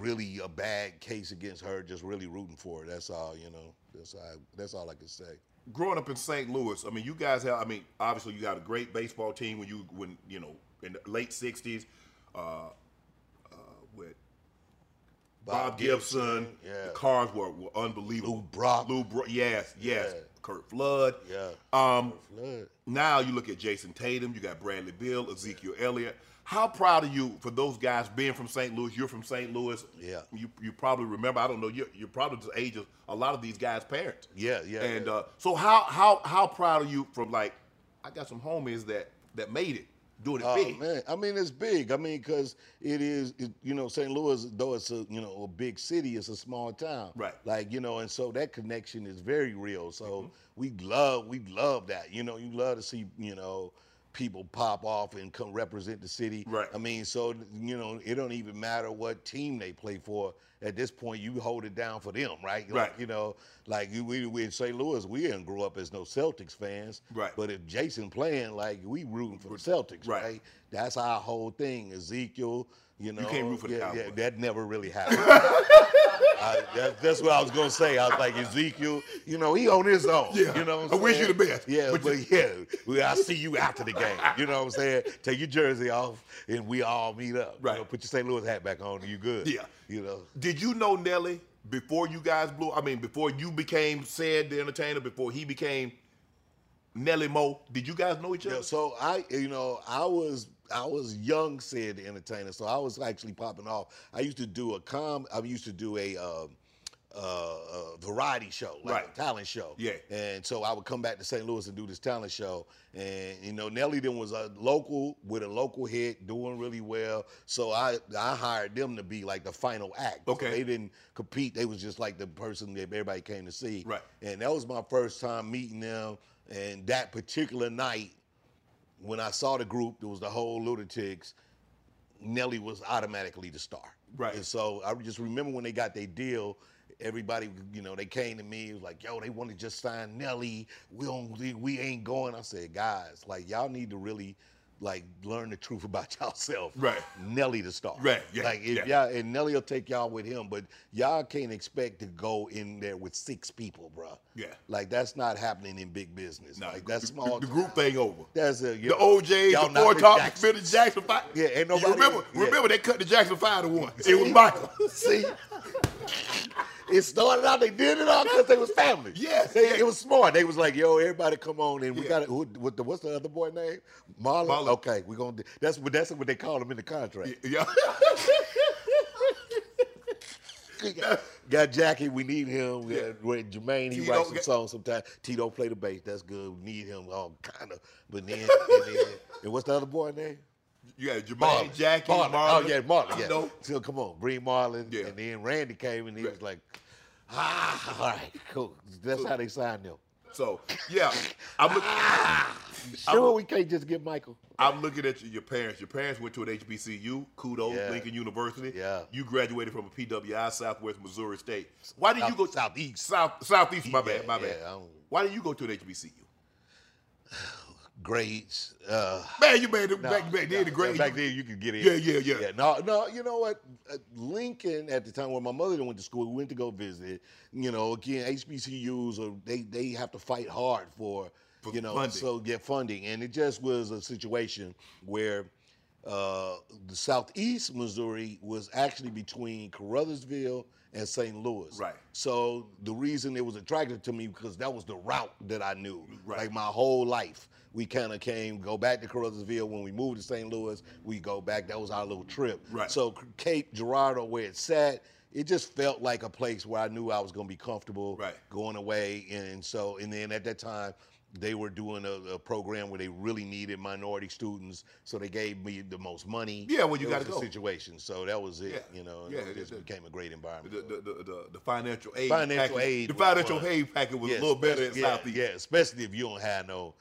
really a bad case against her just really rooting for her that's all you know that's all that's all i can say growing up in St. Louis, I mean, you guys have. I mean, obviously, you got a great baseball team when you when you know in the late '60s uh, uh, with Bob, Bob Gibson. Gibson, yeah. The cars were, were unbelievable. Lou Brock. Lou Brock. Yes, yes. Yeah. Curt Flood. Yeah. Um, Flood. now you look at Jayson Tatum. You got Bradley Beal, Ezekiel Elliott. How proud are you for those guys being from St. Louis? You're from St. Louis. Yeah. You you probably remember. I don't know. You're, you're probably the age of a lot of these guys' parents. Yeah, yeah, And yeah. Uh, so how how how proud are you from like? I got some homies that that made it doing it Oh big. man, I mean it's big. I mean because it is, it, you know, St. Louis, though it's a you know a big city, it's a small town. Right. Like you know, and so that connection is very real. So Mm-hmm. we love, we love that. You know, you love to see you know people pop off and come represent the city. Right. I mean, so you know, it don't even matter what team they play for. At this point, you hold it down for them, right? Like, Right. You know, like we, we in St. Louis, we didn't grow up as no Celtics fans. Right. But if Jason playing, like we rooting for the Celtics, Right. right? That's our whole thing. Ezekiel, you know, you can't root for the yeah, yeah, that never really happened. I, that, that's what I was gonna say. I was like Ezekiel, you know, he on his own. Yeah. you know. What I I'm wish you the best, Yeah, but but, yeah, we, I see you after the game. You know what I'm saying? Take your jersey off, and we all meet up. You Right. know, put your St. Louis hat back on, and you good. Yeah. You know. Did you know Nelly before you guys blew? I mean, before you became Ced the entertainer, before he became Nelly Mo. Did you guys know each other? Yeah, so I, you know, I was I was young, Ced the entertainer. So I was actually popping off. I used to do a com. I used to do a. Um, uh, a variety show, like Right. a talent show. Yeah. And so I would come back to St. Louis and do this talent show. And you know, Nelly then was a local with a local hit, doing really well. So I I hired them to be like the final act. So Okay. they didn't compete. They was just like the person that everybody came to see. Right. And that was my first time meeting them. And that particular night, when I saw the group, there was the whole Lunatics. Nelly was automatically the star. Right. And so I just remember when they got their deal, everybody, you know, they came to me, it was like, yo, they want to just sign Nelly. We don't, we- we ain't going. I said, guys, like y'all need to really like learn the truth about yourself. Right. Nelly the star. Right, yeah, Like if yeah. y'all and Nelly will take y'all with him, but y'all can't expect to go in there with six people, bruh. Yeah. Like that's not happening in big business. Nah, like that's the- small. The, group thing over. That's a The O'Jays, y'all the Four the Top, Jackson. the Jackson Five. Yeah, ain't You nobody- remember, yeah. remember they cut the Jackson Five to one. It was Michael. See, it started out. They did it all because they was family. Yes, they, yes. it was smart. They was like, "Yo, everybody, come on!" in. we Yeah. got it. Who, what the, what's the other boy name? Marlon. Marlon. Okay, we're gonna. do- That's what. That's what they call him in the contract. Yeah. Got Jackie. We need him. We Yeah. got Jermaine, he Tito writes some got- songs sometimes. Tito play the bass. That's good. We need him. All kind of. But then, and, then and what's the other boy name? You got Jermaine, Marlon. Jackie, Marlon. Marlon. Oh yeah, Marlon. Yeah. No. So come on, bring Marlon. Yeah. And then Randy came and he Right. was like, ah, all right, cool. That's how they signed them. So yeah, I'm looking. Sure, we can't just get Michael. I'm looking at you, your parents. Your parents went to an HBCU, kudos, Yeah. Lincoln University. Yeah. You graduated from a PWI, Southwest Missouri State. Why did you go Southeast. South Southeast? My Yeah, bad, my bad. yeah, don't- Why did you go to an HBCU? Grades. Uh, Man, you made it no, back back then. no, The grade. Back then, you could get in. Yeah, yeah, yeah. Yeah, no, no. You know what? Uh, Lincoln at the time when my mother went to school, we went to go visit. You know, again, HBCUs or they they have to fight hard for, For you know funding. so get funding, and it just was a situation where. Uh, the southeast Missouri was actually between Caruthersville and St. Louis. Right. So the reason it was attractive to me because that was the route that I knew. Right. Like my whole life, we kind of came go back to Caruthersville when we moved to St. Louis. We go back. That was our little trip. Right. So Cape Girardeau, where it sat, it just felt like a place where I knew I was going to be comfortable. Right. Going away, and so and then at that time. They were doing a, a program where they really needed minority students, so they gave me the most money. Yeah, well, you was a go. situation. So that was it. Yeah. You know, Yeah, it just it- became a great environment. The, the, the, the, the financial aid. Financial package, aid The financial fun. aid packet was a little better in yeah, Southeast. Yeah, especially if you don't have no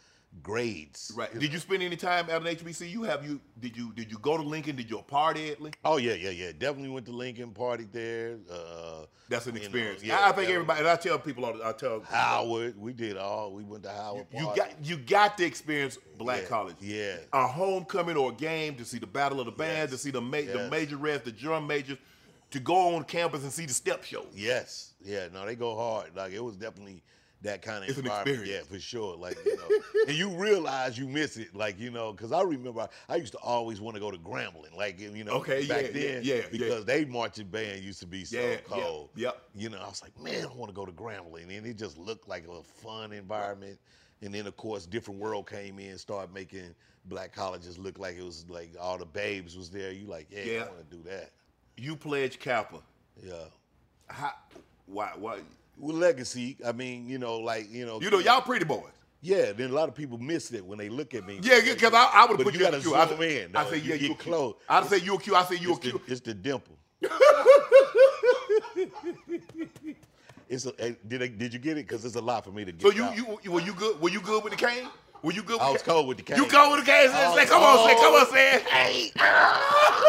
grades. Right. Did you spend any time at an HBCU? Have you? Did you? Did you go to Lincoln? Did you party at Lincoln? Oh yeah, yeah, yeah. Definitely went to Lincoln, partied there. Uh, That's an you know, experience. yeah, I think everybody. And I tell people all. the- I tell Howard, we did all. We went to Howard. You party. got you got to experience black Yeah, college. yeah. A homecoming or a game to see the battle of the bands, Yes, to see the ma- the major reds, the drum majors, to go on campus and see the step shows. Yes, yeah. No, they go hard. Like it was definitely that kind of It's an environment. experience. Yeah, for sure. Like you know, and you realize you miss it. Like you know, because I remember I used to always want to go to Grambling. Like you know, Okay, back yeah, yeah, then, yeah, yeah. because they marching band used to be so Yeah, yeah, cold. yep. You know, I was like, man, I want to go to Grambling, and it just looked like a fun environment. And then of course, different world came in, started making black colleges look like it was like all the babes was there. You like, yeah, Yeah. I want to do that. You pledge Kappa. Yeah. How? Why? Why? With legacy, I mean, you know, like you know, You know, y'all pretty boys. Yeah, then a lot of people miss it when they look at me. Yeah, because I, I would put you you, gotta in. I zoom say, in, I say, You yeah, you Q. close. I say you a Q. I say you a It's the, it's the dimple. it's a, did I, did you get it? Because it's a lot for me to get. So you, out. you were you good? Were you good with the cane? Were you good? With I was cold with the cane. You cold with the cane? Say, I come on, say, come on, say. Oh. Hey, ah.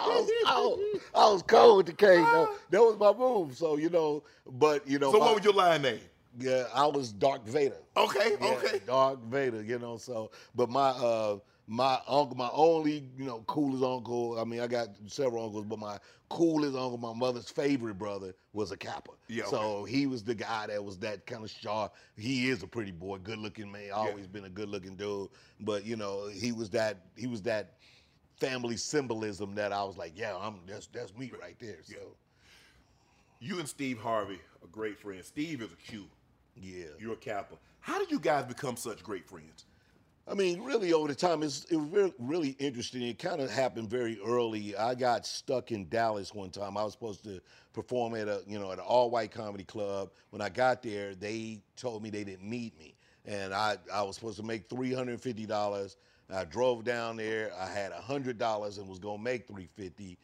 I was cold. I was cold with the cane. though. That was my move. So you know, but you know. So my- what was your line name? Yeah, I was Dark Vader. Okay, Yeah, okay. Dark Vader, you know. So, but my uh my uncle, my only you know coolest uncle. I mean, I got several uncles, but my coolest uncle, my mother's favorite brother, was a Kappa. Yeah, So he was the guy that was that kind of sharp. He is a pretty boy, good looking man. Always been a good looking dude. But you know, he was that he was that family symbolism that I was like, yeah, I'm that's that's me right there. So You and Steve Harvey are great friends. Steve is a Q. yeah. You're a Kappa. How did you guys become such great friends? I mean, really, over the time, it's, it was really, really interesting. It kind of happened very early. I got stuck in Dallas one time. I was supposed to perform at a, you know, at an all-white comedy club. When I got there, they told me they didn't need me, and I, I was supposed to make three hundred and fifty dollars. I drove down there. I had hundred dollars and was gonna make three fifty,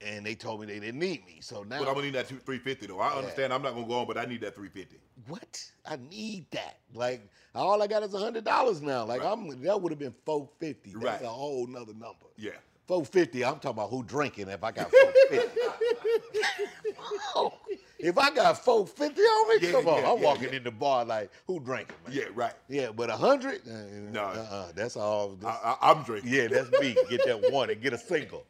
and they told me they didn't need me. So now, But I'm gonna need that two- 350 though. I understand. I'm not gonna go on, but I need that 350. what? I need that. Like all I got is hundred dollars now. Like I'm that would have been four fifty. That's Right. a whole nother number. Yeah. Four fifty. I'm talking about who drinking. If I got four fifty, if I got four fifty on me, Yeah, come on, yeah, I'm yeah, walking in the bar like who drinking, man? Yeah, right. Yeah, but a hundred? Uh, no. uh-uh, that's all. That's, I, I'm drinking. yeah, that's me. Get that one and get a single.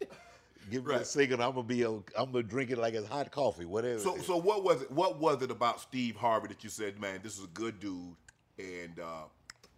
Give me a Right. single. I'm gonna be. A, I'm gonna drink it like it's hot coffee, whatever. So, so what was it? What was it about Steve Harvey that you said, man, this is a good dude, and uh,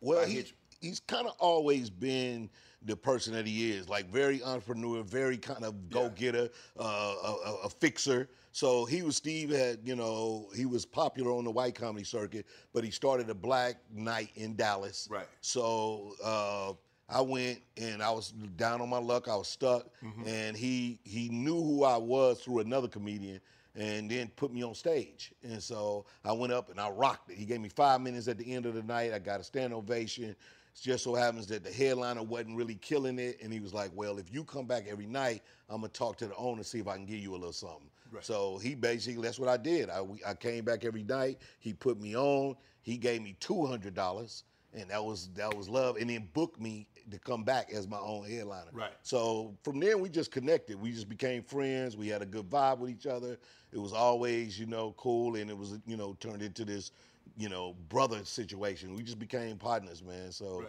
Well, I he, he's kind of always been the person that he is, like very entrepreneur, very kind of go getter, uh, a, a, a fixer. So he was Steve had you know he was popular on the white comedy circuit, but he started a black night in Dallas. Right. So uh, I went and I was down on my luck. I was stuck, and he he knew who I was through another comedian, and then put me on stage. And so I went up and I rocked it. He gave me five minutes at the end of the night. I got a stand ovation. Just so happens that the headliner wasn't really killing it, and he was like, "Well, if you come back every night, I'm gonna talk to the owner see if I can give you a little something." So he basically that's what I did. I I came back every night. He put me on. He gave me two hundred dollars, and that was that was love. And then booked me to come back as my own headliner. Right. So from there we just connected. We just became friends. We had a good vibe with each other. It was always you know cool, and it was you know turned into this you know brother situation. We just became partners, man. So.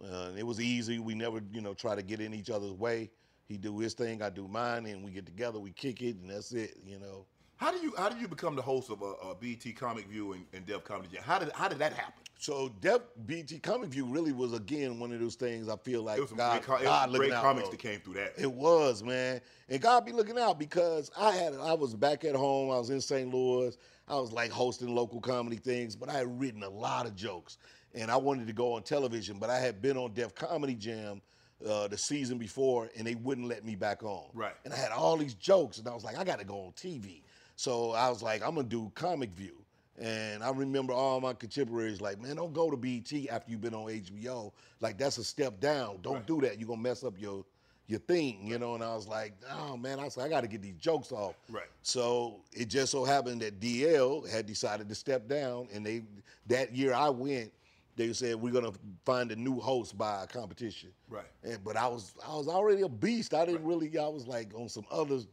Uh, it was easy. We never, you know, try to get in each other's way. He do his thing, I do mine, and we get together, we kick it, and that's it. You know. how do you how did you become the host of a, a BET Comic View and, and Def Comedy Jam? How did how did that happen? So Dev BET Comic View really was again one of those things. I feel like It was some God, great, co- it was God some great out comics that came through that. It was, man. And God be looking out because I had I was back at home. I was in St. Louis. I was like hosting local comedy things, but I had written a lot of jokes. And I wanted to go on television, but I had been on Def Comedy Jam uh, the season before, and they wouldn't let me back on. Right. And I had all these jokes, and I was like, I got to go on TV. So I was like, I'm gonna do Comic View. And I remember all my contemporaries like, man, don't go to BET after you've been on HBO. Like that's a step down. Don't do that. You're gonna mess up your your thing, you know. And I was like, oh man, I was like, I got to get these jokes off. Right. So it just so happened that DL had decided to step down, and they that year I went. They said we're gonna find a new host by a competition. Right. And, but I was I was already a beast. I didn't really. I was like on some others.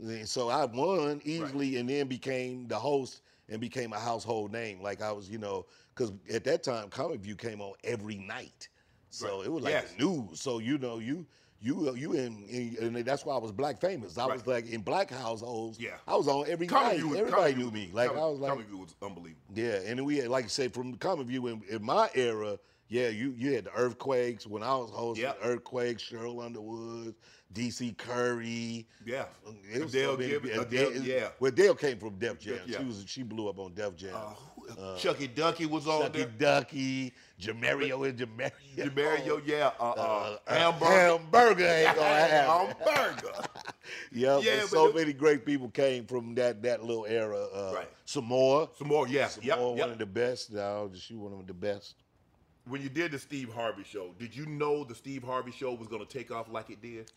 And so I won easily, and then became the host and became a household name. Like I was, you know, because at that time Comic View came on every night, so Right. it was like Yes. news. So you know, you you you in, in and that's why I was black famous. I was like in black households. Yeah. I was on every night. View Everybody knew me. Like Comic- I was like, Comic View was unbelievable. yeah, and we had, like you say, from the comic view in, in my era, yeah, you you had the earthquakes when I was hosting. Yep. Earthquakes, Cheryl Underwood, DC Curry. Yeah. It was Adele so many- Givens- Adele- Adele- yeah. Well, Dale came from Def Jam. Yeah. She was she blew up on Def Jam. Uh, Chucky Ducky was on Chucky there. Ducky, Jamario and Jamario. Jamario, yeah. Uh, uh, Uh, hamburger. hamburger ain't gonna have. hamburger. Yep, Yeah, so the- many great people came from that that little era. Uh, Right. Sommore, Some more, yeah. Sommore, Yep, one yep. of the best. Now, just she one of the best. When you did the Steve Harvey show, did you know the Steve Harvey show was going to take off like it did?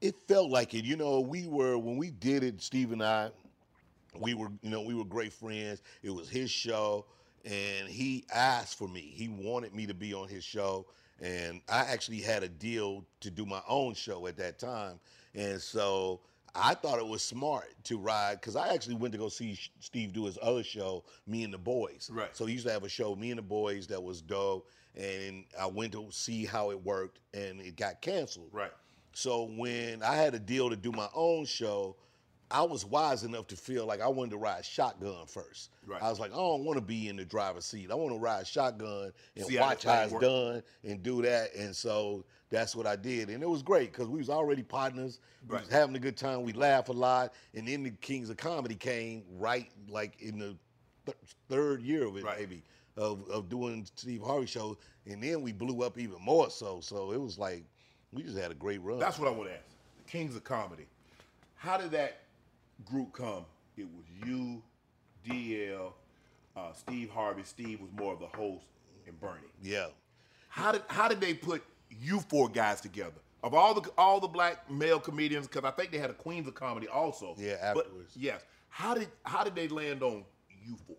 it felt like it. You know, we were when we did it, Steve and I, we were, you know, we were great friends. It was his show, and he asked for me. He wanted me to be on his show, and I actually had a deal to do my own show at that time, and so. I thought it was smart to ride because I actually went to go see Steve do his other show, Me and the Boys. Right. So he used to have a show, Me and the Boys, that was dope, and I went to see how it worked, and it got canceled. Right. So when I had a deal to do my own show, I was wise enough to feel like I wanted to ride shotgun first. Right. I was like, I don't want to be in the driver's seat. I want to ride shotgun and See watch how it's work. done and do that. And so that's what I did. And it was great because we was already partners. We was having a good time. We laughed a lot. And then the Kings of Comedy came right like in the th- third year of it, Right. maybe, of, of doing Steve Harvey show. And then we blew up even more so. So it was like, we just had a great run. That's what I want to ask. The Kings of Comedy. How did that group come? It was you, DL, uh, Steve Harvey. Steve was more of the host, and Bernie. yeah. How did how did they put you four guys together? Of all the all the black male comedians, because I think they had a Queens of Comedy also. Yeah, But, afterwards. yes. How did how did they land on you four?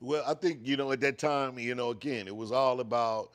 Well, I think you know at that time, you know, again, it was all about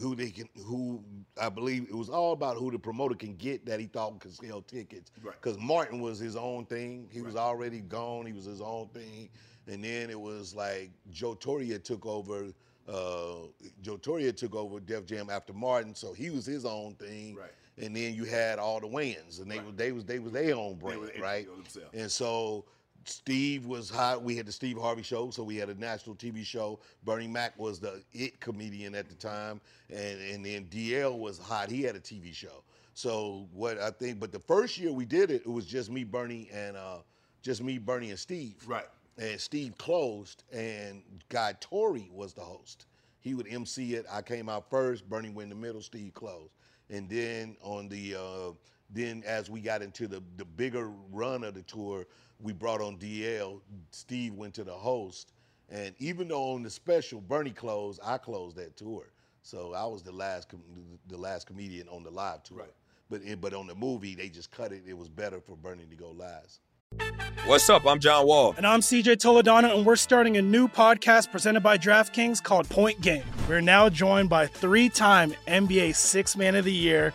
who they can, who I believe it was all about who the promoter can get that he thought could sell tickets. Right. Because Martin was his own thing. He was already gone. He was his own thing. And then it was like Joe Torry took over. Uh, Joe Torry took over Def Jam after Martin, so he was his own thing. Right. And then you had all the Wayans, and they was they was they was their own brand, right? And so Steve was hot. We had the Steve Harvey show, so we had a national TV show. Bernie Mac was the it comedian at the time, and and then DL was hot. He had a TV show. So what I think, but the first year we did it, it was just me, Bernie, and uh, just me, Bernie, and Steve. Right. And Steve closed, and Guy Torry was the host. He would MC it. I came out first. Bernie went in the middle. Steve closed. And then on the uh, then as we got into the the bigger run of the tour, we brought on DL. Steve went to the host, and even though on the special Bernie closed, I closed that tour. So I was the last com- the last comedian on the live tour. Right. But it, but on the movie they just cut it. It was better for Bernie to go last. What's up? I'm John Wall. And I'm CJ Toledano, and we're starting a new podcast presented by DraftKings called Point Game. We're now joined by three time NBA Six Man of the Year,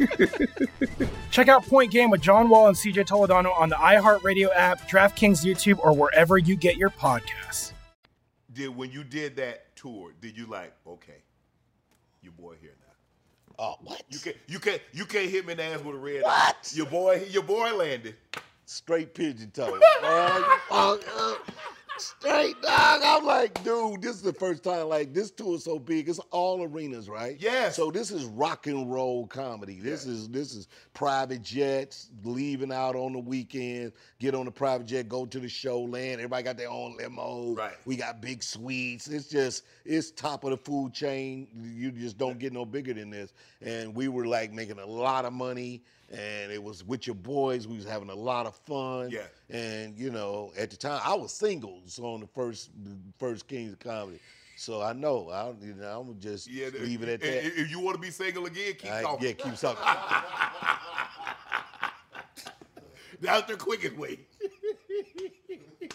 Check out Point Game with John Wall and CJ Toledano on the iHeartRadio app, DraftKings YouTube, or wherever you get your podcasts. Did when you did that tour, did you like, okay, your boy here now? Oh, what? You can't you can't you can't hit me in the ass with a red. What? eye. Your boy your boy landed. straight pigeon toe. straight dog. I'm like, dude, this is the first time. Like, this tour is so big. It's all arenas, right? Yeah. So this is rock and roll comedy. This is this is private jets leaving out on the weekend. Get on the private jet, go to the show, land. Everybody got their own limo. Right. We got big suites. It's just it's top of the food chain. You just don't get no bigger than this. And we were like making a lot of money. And it was with your boys. We was having a lot of fun. Yeah. And you know, at the time I was single, so on the first first Kings of Comedy. So I know I don't, you know I'm just Yeah, leave it at if- that. If, you want to be single again, keep I- talking. yeah, keep talking. That's the quickest way.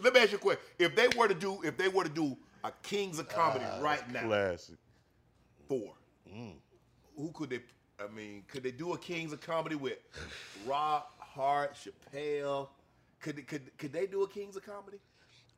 Let me ask you a question. If they were to do, if they were to do a Kings of Comedy Ah, right now, Classic. four, who could they? I mean, could they do a Kings of Comedy with Rock, Hart, Chappelle? Could they, could could they do a Kings of Comedy?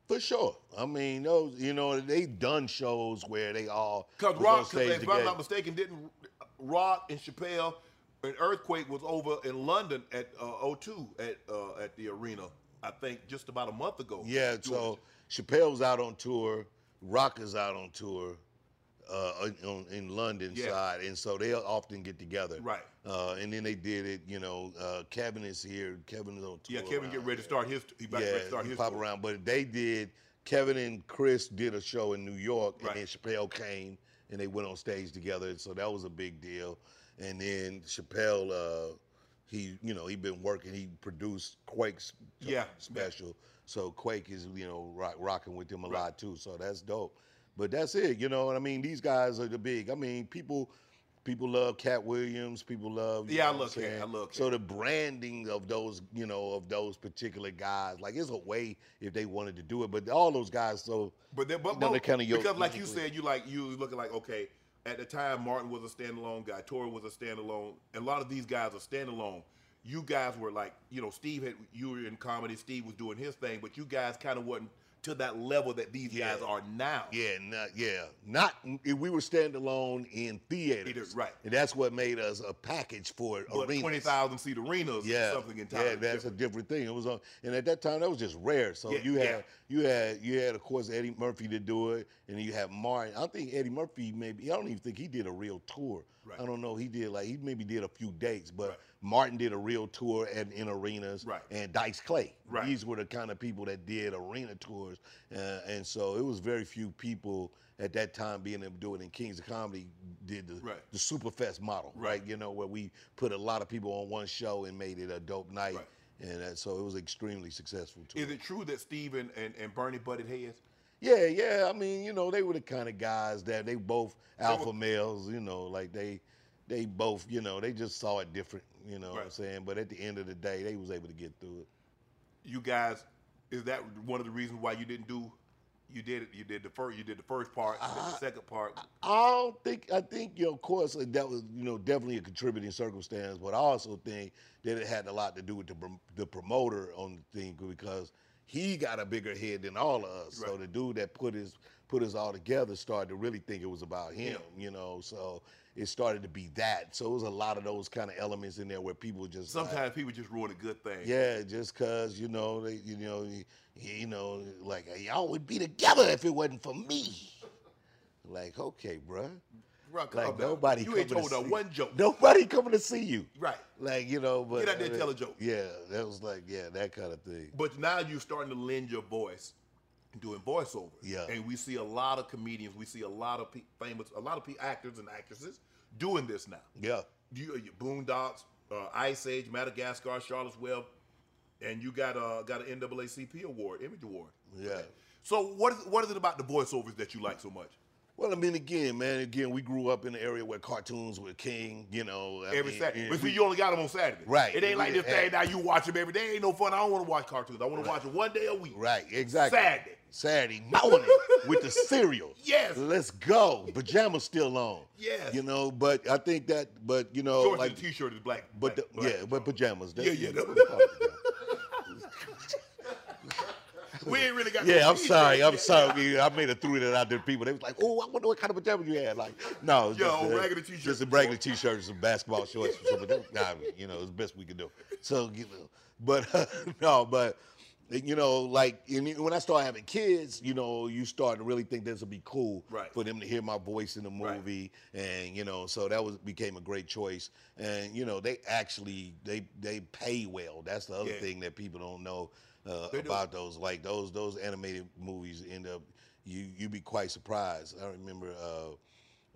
For sure. I mean, those you know they've done shows where they all Because Rock, 'cause if I'm not mistaken, didn't Rock and Chappelle, an earthquake was over in London at uh, O2 at uh, at the arena. I think just about a month ago. Yeah, so Chappelle's out on tour, Rock is out on tour uh, on, in London Yeah. side, and so they'll often get together. Right. Uh, and then they did it, you know, uh, Kevin is here, Kevin is on tour. yeah, Kevin get ready to start his. He about yeah, to start he his. pop tour. around. But they did. Kevin and Chris did a show in New York, Right. and then Chappelle came, and they went on stage together. So that was a big deal. And then Chappelle, uh, he, you know, he been working. He produced Quake's Yeah. special. So Quake is, you know, rock, rocking with him a lot too. So that's dope. But that's it. You know what I mean? These guys are the big. I mean, people. People love Katt Williams. People love. Yeah, I know what love I'm Katt. I Katt. So the branding of those, you know, of those particular guys, like it's a way if they wanted to do it. But all those guys, so But they but, you know, but they're kind of because like you said, you like you looking like okay. At the time, Martin was a standalone guy. Tori was a standalone. A lot of these guys are standalone. You guys were like, you know, Steve had you were in comedy. Steve was doing his thing, but you guys kind of wasn't to that level that these Yeah. guys are now. Yeah, not, uh, yeah, not. We were standalone in theaters, Theaters, right. And that's what made us a package for But arenas. twenty thousand seat arenas yeah, something entirely yeah, that's different. a different thing. It was on, and at that time that was just rare. So Yeah, you had. You had, you had, of course, Eddie Murphy to do it, and then you had Martin. I think Eddie Murphy maybe. I don't even think he did a real tour. Right. I don't know. He did like he maybe did a few dates, but Right. Martin did a real tour and in arenas. Right. And Dice Clay. Right. These were the kind of people that did arena tours, uh, and so it was very few people at that time being able to do it. And Kings of Comedy did the Right. the Superfest model, Right. right. You know where we put a lot of people on one show and made it a dope night, Right. And so it was extremely successful too. Is it true that Steve and, and, and Bernie butted heads? Yeah, yeah. I mean, you know, they were the kind of guys that they both alpha males. You know, like they they both, you know, they just saw it different. You know what I'm saying? But at the end of the day, they was able to get through it. You guys, is that one of the reasons why you didn't do? You did it. You did the first. You did the first part. you did the second part. I don't think I think you know, of course, that was you know definitely a contributing circumstance, but I also think that it had a lot to do with the the promoter on the thing because he got a bigger head than all of us. Right. So the dude that put his put us all together started to really think it was about him, Yeah. you know. So it started to be that. So it was a lot of those kind of elements in there where people just like, Sometimes people just ruin a good thing. yeah, just cause you know they, you know, you, you know, like y'all would be together if it wasn't for me. Like, okay, bruh. Calm Like nobody. You ain't to told her see- one joke. Nobody coming to see you. Right. Like you know, but Get out there and tell a joke. Yeah, that was like yeah, that kind of thing. But now you're starting to lend your voice, doing voiceovers. Yeah. And we see a lot of comedians. We see a lot of pe- famous, a lot of pe- actors and actresses doing this now. Yeah. You, you Boondocks, uh, Ice Age, Madagascar, Charlotte's Web, and you got a got an NAACP award, Image Award. Yeah. So what is what is it about the voiceovers that you like so much? Well, I mean, again, man, again, we grew up in an area where cartoons were king. You know, I Every mean, Saturday. But see, we- you only got them on Saturday. Right. It ain't like this thing now you watch them every day. Ain't no fun. I don't want to watch cartoons. I want to watch them one day a week. Right, exactly. Saturday. Saturday morning with the cereal. Yes. Let's go. Pajamas still on. Yes. You know, but I think that, but you know, Shorts like t-shirt is black. But black- the, black. yeah, but pajamas. Yeah, yeah, That, we ain't really got. yeah, I'm sorry. I'm sorry. I made a threw that out there people. They was like, "Oh, I wonder what kind of pajamas you had." Like, no, Yo, just, uh, regular t-shirts just a regular t-shirt and some basketball shorts. Or something. Nah, you know, it's the best we could do. So, you know, but no, but you know, like when I started having kids, you know, you start to really think this would be cool Right. for them to hear my voice in the Right. movie, and you know, so that was became a great choice. And you know, they actually they they pay well. That's the other Yeah. thing that people don't know uh, They do. about those. Like those those animated movies end up you you be quite surprised. I remember. Uh,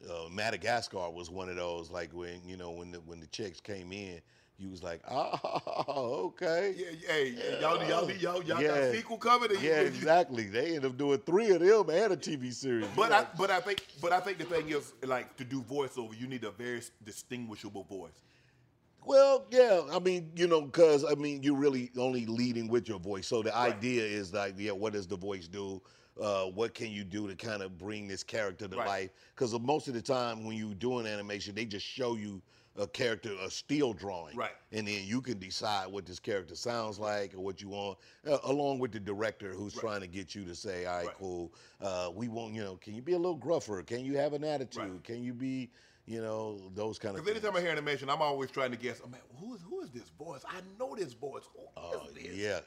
uh, Madagascar was one of those, like when you know when the when the checks came in, you was like, oh, okay. Yeah, yeah, hey, yeah, y'all, y'all, y'all, y'all Yeah. got a sequel coming. and you- Yeah, exactly. They end up doing three of them and a TV series. But I, but I think, but I think the thing is, like, to do voiceover, you need a very distinguishable voice. Well, yeah, I mean, you know, because I mean, you're really only leading with your voice. So the idea is like, yeah, what does the voice do? Uh, what can you do to kind of bring this character to Right. life? Because most of the time when you're doing animation, they just show you a character, a steel drawing, Right. And then you can decide what this character sounds like or what you want, uh, along with the director who's trying to get you to say, all right, Right. cool. Uh, we want, you know, can you be a little gruffer? Can you have an attitude? Right. Can you be, you know, those kind of Because anytime I hear animation, I'm always trying to guess. I'm like, who is who is this voice? I know this voice. Who is Oh, this? yeah,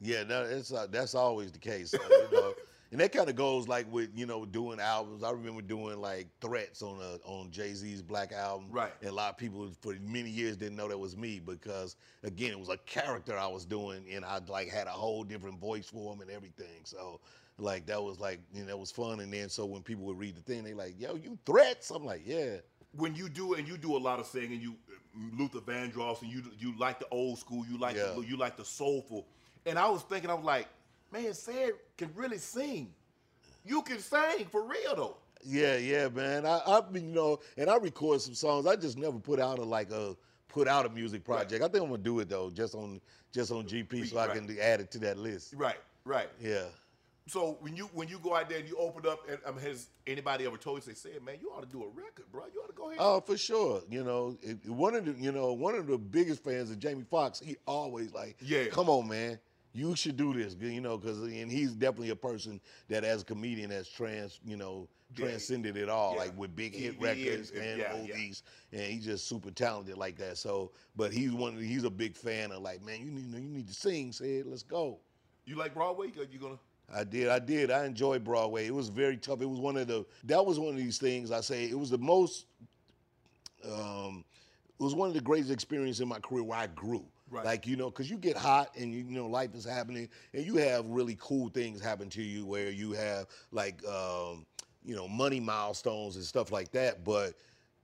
yeah. No, it's uh, that's always the case. So, you know, and that kind of goes like with you know doing albums. I remember doing like threats on a, on Jay Z's Black album. Right. And a lot of people for many years didn't know that was me because again it was a character I was doing and I like had a whole different voice for him and everything. So. Like that was like you know that was fun and then so when people would read the thing they like yo you threats I'm like yeah When you do and you do a lot of singing, you Luther Vandross, and you you like the old school, you like Yeah. the, you like the soulful. And I was thinking, I was like, man, Ced can really sing. You can sing for real though. Yeah, yeah, man. I, I've been, you know, and I record some songs. I just never put out a like a put out a music project. I think I'm gonna do it though, just on just on GP, so I Right. can add it to that list. Right, right. Yeah. So when you when you go out there and you open up, and um, has anybody ever told you? They Ced, man, you ought to do a record, bro. You ought to go ahead. Oh, for sure. You know, it, one of the you know one of the biggest fans of Jamie Foxx. He always like, Yeah. come on, man. you should do this, you know, because and he's definitely a person that as a comedian has trans, you know, transcended it all, Yeah. like with big hit TV records and- and, and- yeah, yeah. movies, and he's just super talented like that. So, but he's one, he's a big fan of like, man, you need, you need to sing, said, let's go. You like Broadway? You gonna? I did. I did. I enjoyed Broadway. It was very tough. It was one of the. That was one of these things. I say it was the most. Um, it was one of the greatest experiences in my career where I grew. Right. Like you know, because you get hot and you, you know life is happening, and you have really cool things happen to you where you have like um, you know money milestones and stuff like that. But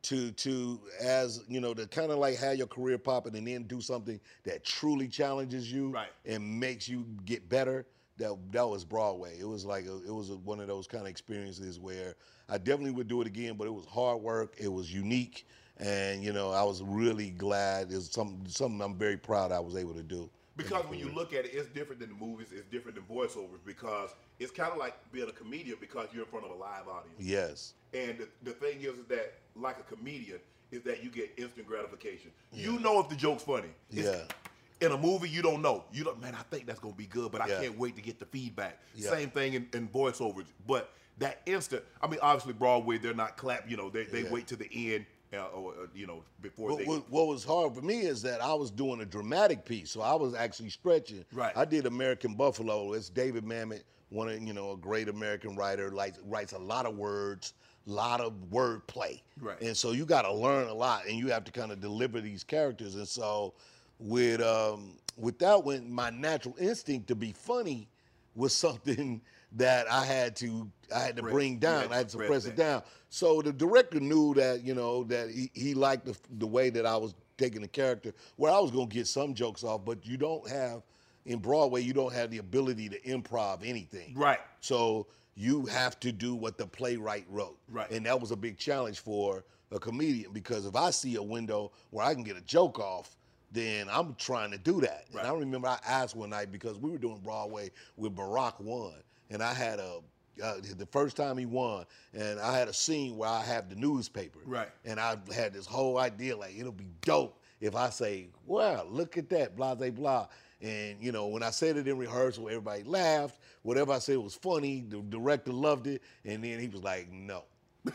to to as you know to kind of like have your career popping and then do something that truly challenges you Right. and makes you get better that that was broadway it was like a, it was a, one of those kind of experiences where i definitely would do it again but it was hard work it was unique and you know i was really glad it's something something i'm very proud i was able to do Because when you look at it, it's different than the movies. It's different than voiceovers because it's kind of like being a comedian because you're in front of a live audience. yes And the, the thing is, is that like a comedian, is that you get instant gratification. You know if the joke's funny. It's- Yeah. In a movie, you don't know. You don't, man. I think that's gonna be good, but I Yeah. can't wait to get the feedback. Yeah. Same thing in, in voiceovers, but that instant. I mean, obviously Broadway, they're not clap. You know, they, they Yeah. wait to the end, uh, or uh, you know, before what, they. what, what was hard for me is that I was doing a dramatic piece, so I was actually stretching. Right. I did American Buffalo. It's David Mamet, one of you know a great American writer, like writes a lot of words, a lot of wordplay. Right. And so you got to learn a lot, and you have to kind of deliver these characters. And so with um, with that one, my natural instinct to be funny was something that I had to I had to Press- bring down. had to I had to press press it down. So the director knew that you know that he, he liked the the way that I was taking the character, where I was gonna get some jokes off, but you don't have in Broadway you don't have the ability to improv anything. Right. So you have to do what the playwright wrote. Right. And that was a big challenge for a comedian because if I see a window where I can get a joke off, then I'm trying to do that. Right. And I remember I asked one night because we were doing Broadway with Barack won, and I had a uh, the first time he won, and I had a scene where I have the newspaper. Right. And I had this whole idea like it'll be dope if I say, "Wow, look at that, blah blah blah." And you know, when I said it in rehearsal, everybody laughed. Whatever I said was funny. The director loved it, and then he was like, "No."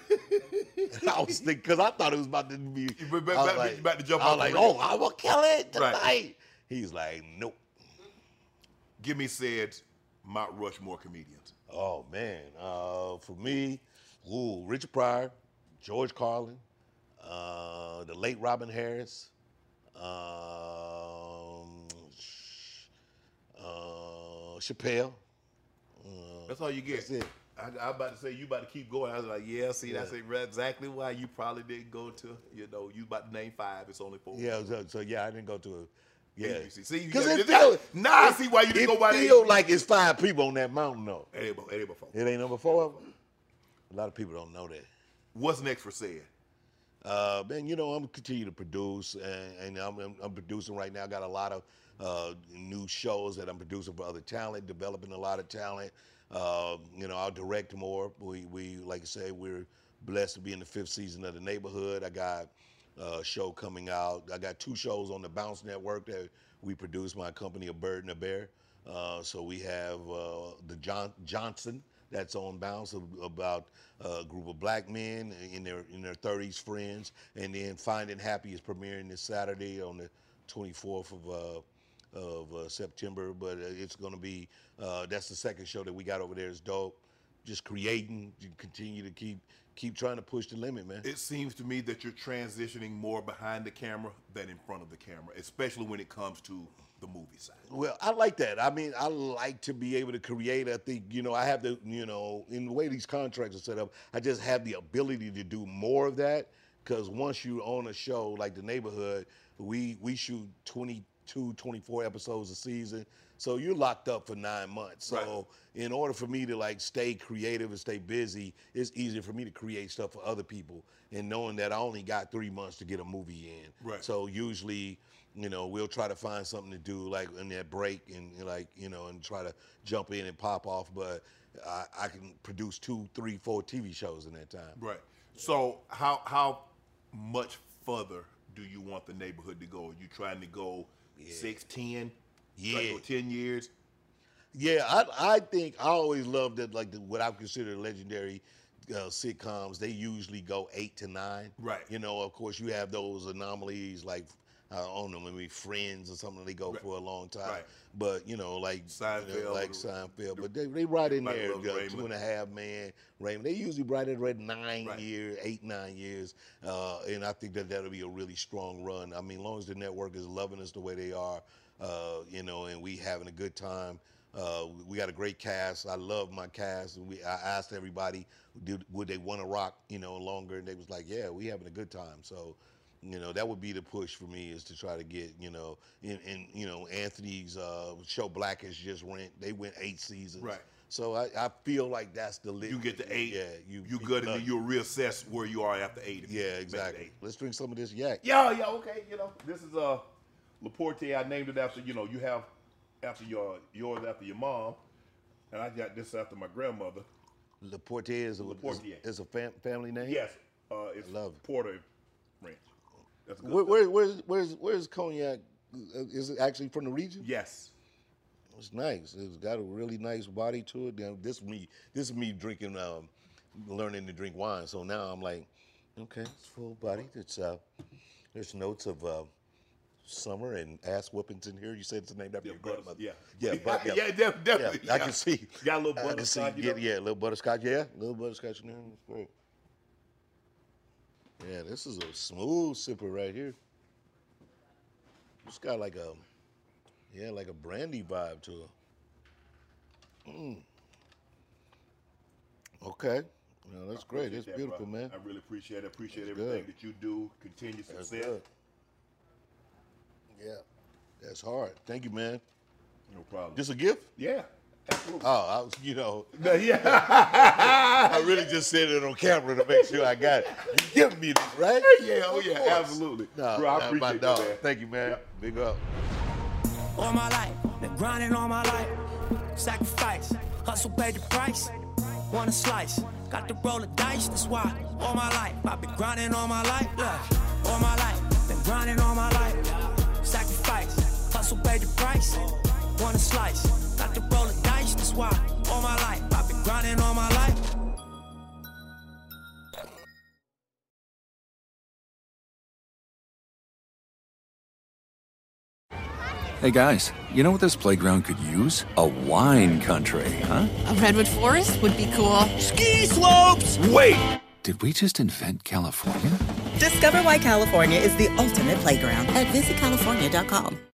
I was thinking because I thought it was about to be. I was like, about to jump I was like, "Oh, I will kill it Right. tonight." He's like, "Nope." Give me said Mount Rushmore comedians. Oh man, uh, for me, ooh, Richard Pryor, George Carlin, uh, the late Robin Harris, um, uh, Chappelle. Uh, That's all you get. That's. I, am about to say you about to keep going. I was like, yeah, see, that's Yeah. exactly why you probably didn't go to. You know, you about to name five. It's only four. yeah, so, so yeah, I didn't go to a yeah. ABC. See, you Because got- it feel, now I see why you didn't go by the feel like it's five people on that mountain though. It ain't, it ain't before. It ain't number four of them. A lot of people don't know that. What's next for Ced? Uh, man, you know, I'm continue to produce, and, and I'm, I'm, I'm producing right now. I got a lot of uh, new shows that I'm producing for other talent, developing a lot of talent. Uh, you know, I'll direct more. We, we, like I say, we're blessed to be in the fifth season of The Neighborhood. I got a show coming out. I got two shows on the Bounce Network that we produce. My company, A Bird and a Bear. Uh, so we have uh, the John Johnson that's on Bounce about a group of black men in their in their 30s, friends, and then Finding Happy is premiering this Saturday on the 24th of uh, of uh, September. But uh, it's going to be uh, that's the second show that we got over there. Is dope. Just creating, you continue to keep keep trying to push the limit, man. It seems to me that you're transitioning more behind the camera than in front of the camera, especially when it comes to the movie side. Well, I like that. I mean, I like to be able to create. I think, you know, I have the, you know, in the way these contracts are set up, I just have the ability to do more of that. Because once you own a show like The Neighborhood, we we shoot 22, 24 episodes a season. So you're locked up for nine months. So in order for me to like stay creative and stay busy, it's easier for me to create stuff for other people. And knowing that I only got three months to get a movie in. Right. So usually, you know, we'll try to find something to do like in that break and like, you know, and try to jump in and pop off. But I, I can produce two, three, four TV shows in that time. Right. So how how much further do you want the neighborhood to go? Are you trying to go six, ten? Yeah. Go ten years? Yeah, I I think I always loved that like the, what I consider legendary uh, sitcoms. They usually go eight to nine. Right. You know, of course, you have those anomalies like I don't know, maybe Friends or something. They go Right. for a long time. Right. But you know, like you know, like Seinfeld. But they they right in Like there. Uh, two and a half man, Raymond. They usually right at right nine Right. years, eight nine years, uh, and I think that that'll be a really strong run. I mean, as long as the network is loving us the way they are, uh, you know, and we having a good time. Uh, we got a great cast. I love my cast. We, I asked everybody, did, would they want to rock, you know, longer? And they was like, yeah, we having a good time. So, you know, that would be the push for me is to try to get, you know, and, you know, Anthony's uh, show Blackish just went. They went eight seasons. Right. So I, I feel like that's the lit. You get the eight. Yeah, you you good, and then you'll reassess where you are after eight. Yeah, exactly. eight. Let's drink some of this yak. Yeah, yeah, okay. You know, this is uh Laporte. I named it after you know you have after your yours after your mom, and I got this after my grandmother. Le Portier is a, Le is, is a fam, family name. Yes, uh, it's love it. Porter Ranch. That's good. Where, where, where's where's where's cognac? Uh, Is it actually from the region? Yes. It's nice. It's got a really nice body to it. Now, this is me. This is me drinking, um, learning to drink wine. So now I'm like, okay, it's full body. It's uh, there's notes of uh, summer and ass whoopings in here. You said it's named after Yeah, your grandmother. yeah. yeah, but, yeah, Yeah, definitely, Yeah, I yeah. can see. Got a little I can see. butterscotch, you Yeah, yeah, a little butterscotch. Yeah, a little butterscotch in there. It's great. Yeah, this is a smooth sipper right here. It's got like a, yeah, like a brandy vibe to it. Mm. Okay. Well, that's great. That's that, beautiful, bro. man. I really appreciate it. Appreciate That's everything good. that you do. Continue That's success. good. Yeah, that's hard. Thank you, man. No problem. Just a gift? yeah. Oh, I was, you know, yeah. I really just said it on camera to make sure I got it. You give me this, right? yeah, oh yeah, absolutely. No, Bro, I that's my appreciate dog. that, man. Thank you, man. Big up. all my life. Been grinding all my life. Sacrifice, hustle paid the price. Want a slice, got to roll the dice. That's why all my life I've been grinding all my life. Look, all my life been grinding all my life. Sacrifice, hustle paid the price. Want a slice, got to roll the dice. That's why all my life I've been grinding all my life. Hey guys, you know what this playground could use? A wine country, huh? A redwood forest would be cool. Ski slopes! Wait! Did we just invent California? Discover why California is the ultimate playground at visitcalifornia.com.